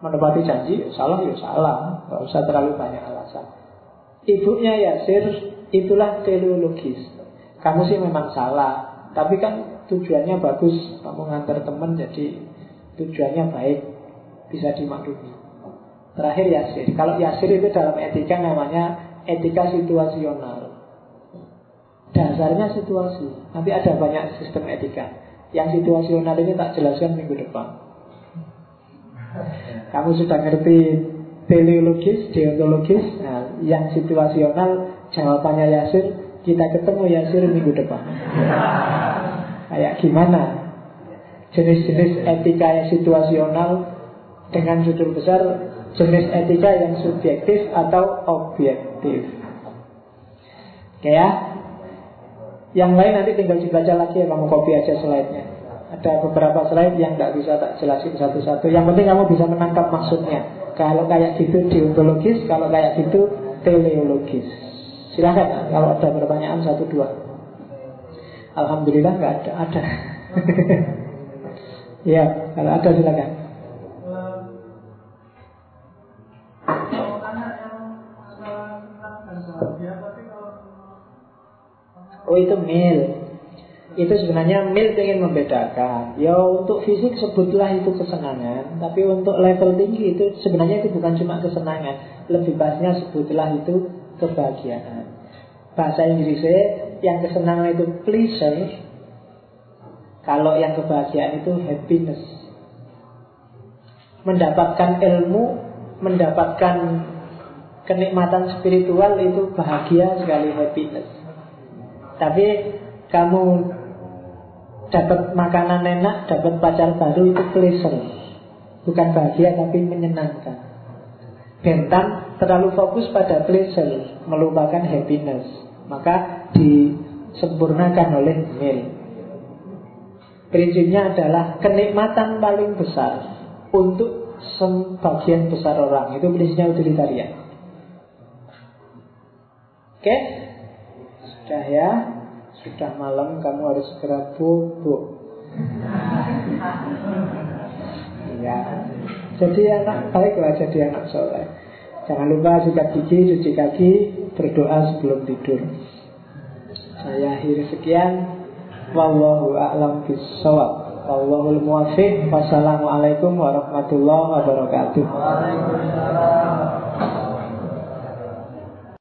Menepati janji, ya salah ya salah, nggak usah terlalu banyak alasan. Ibunya Yasir itulah teleologis. Kamu sih memang salah, tapi kan tujuannya bagus, kamu ngantar teman jadi tujuannya baik, bisa dimaklumi. Terakhir Yasir. Kalau Yasir itu dalam etika namanya etika situasional. Dasarnya situasi. Nanti ada banyak sistem etika. Yang situasional ini tak jelaskan minggu depan. Kamu sudah ngerti teleologis, deontologis. Nah, yang situasional jawabannya Yasir. Kita ketemu Yasir minggu depan. Kayak gimana? Jenis-jenis etika yang situasional dengan judul besar jenis etika yang subjektif atau objektif. Oke ya. Yang lain nanti tinggal dibaca lagi ya kamu copy aja slide-nya. Ada beberapa slide yang tidak bisa tak jelasin satu-satu. Yang penting kamu bisa menangkap maksudnya. Kalau kayak gitu deontologis, kalau kayak gitu teleologis. Silahkan kalau ada pertanyaan satu dua. Alhamdulillah nggak ada. Ada. ya, kalau ada silakan. Oh itu mil Itu sebenarnya mil ingin membedakan. Ya untuk fisik sebutlah itu kesenangan Tapi untuk level tinggi itu sebenarnya itu bukan cuma kesenangan. Lebih pasnya sebutlah itu kebahagiaan. Bahasa Inggrisnya yang kesenangan itu pleasure Kalau yang kebahagiaan itu happiness. Mendapatkan ilmu Mendapatkan kenikmatan spiritual itu bahagia sekali happiness. Tapi kamu dapat makanan enak, dapat pacar baru itu pleasure. Bukan bahagia tapi menyenangkan. Bentan terlalu fokus pada pleasure, melupakan happiness. Maka disempurnakan oleh mil. Prinsipnya adalah kenikmatan paling besar untuk sebagian besar orang. Itu prinsipnya utilitarian. Oke? Okay? Sudah ya, sudah malam kamu harus segera bubuk. Ya, jadi anak baik lah jadi anak soleh. Jangan lupa sikat gigi, cuci kaki, berdoa sebelum tidur. Saya akhiri sekian. Wallahu a'lam bishawab. Wallahul muwafiq. Wassalamualaikum warahmatullahi wabarakatuh.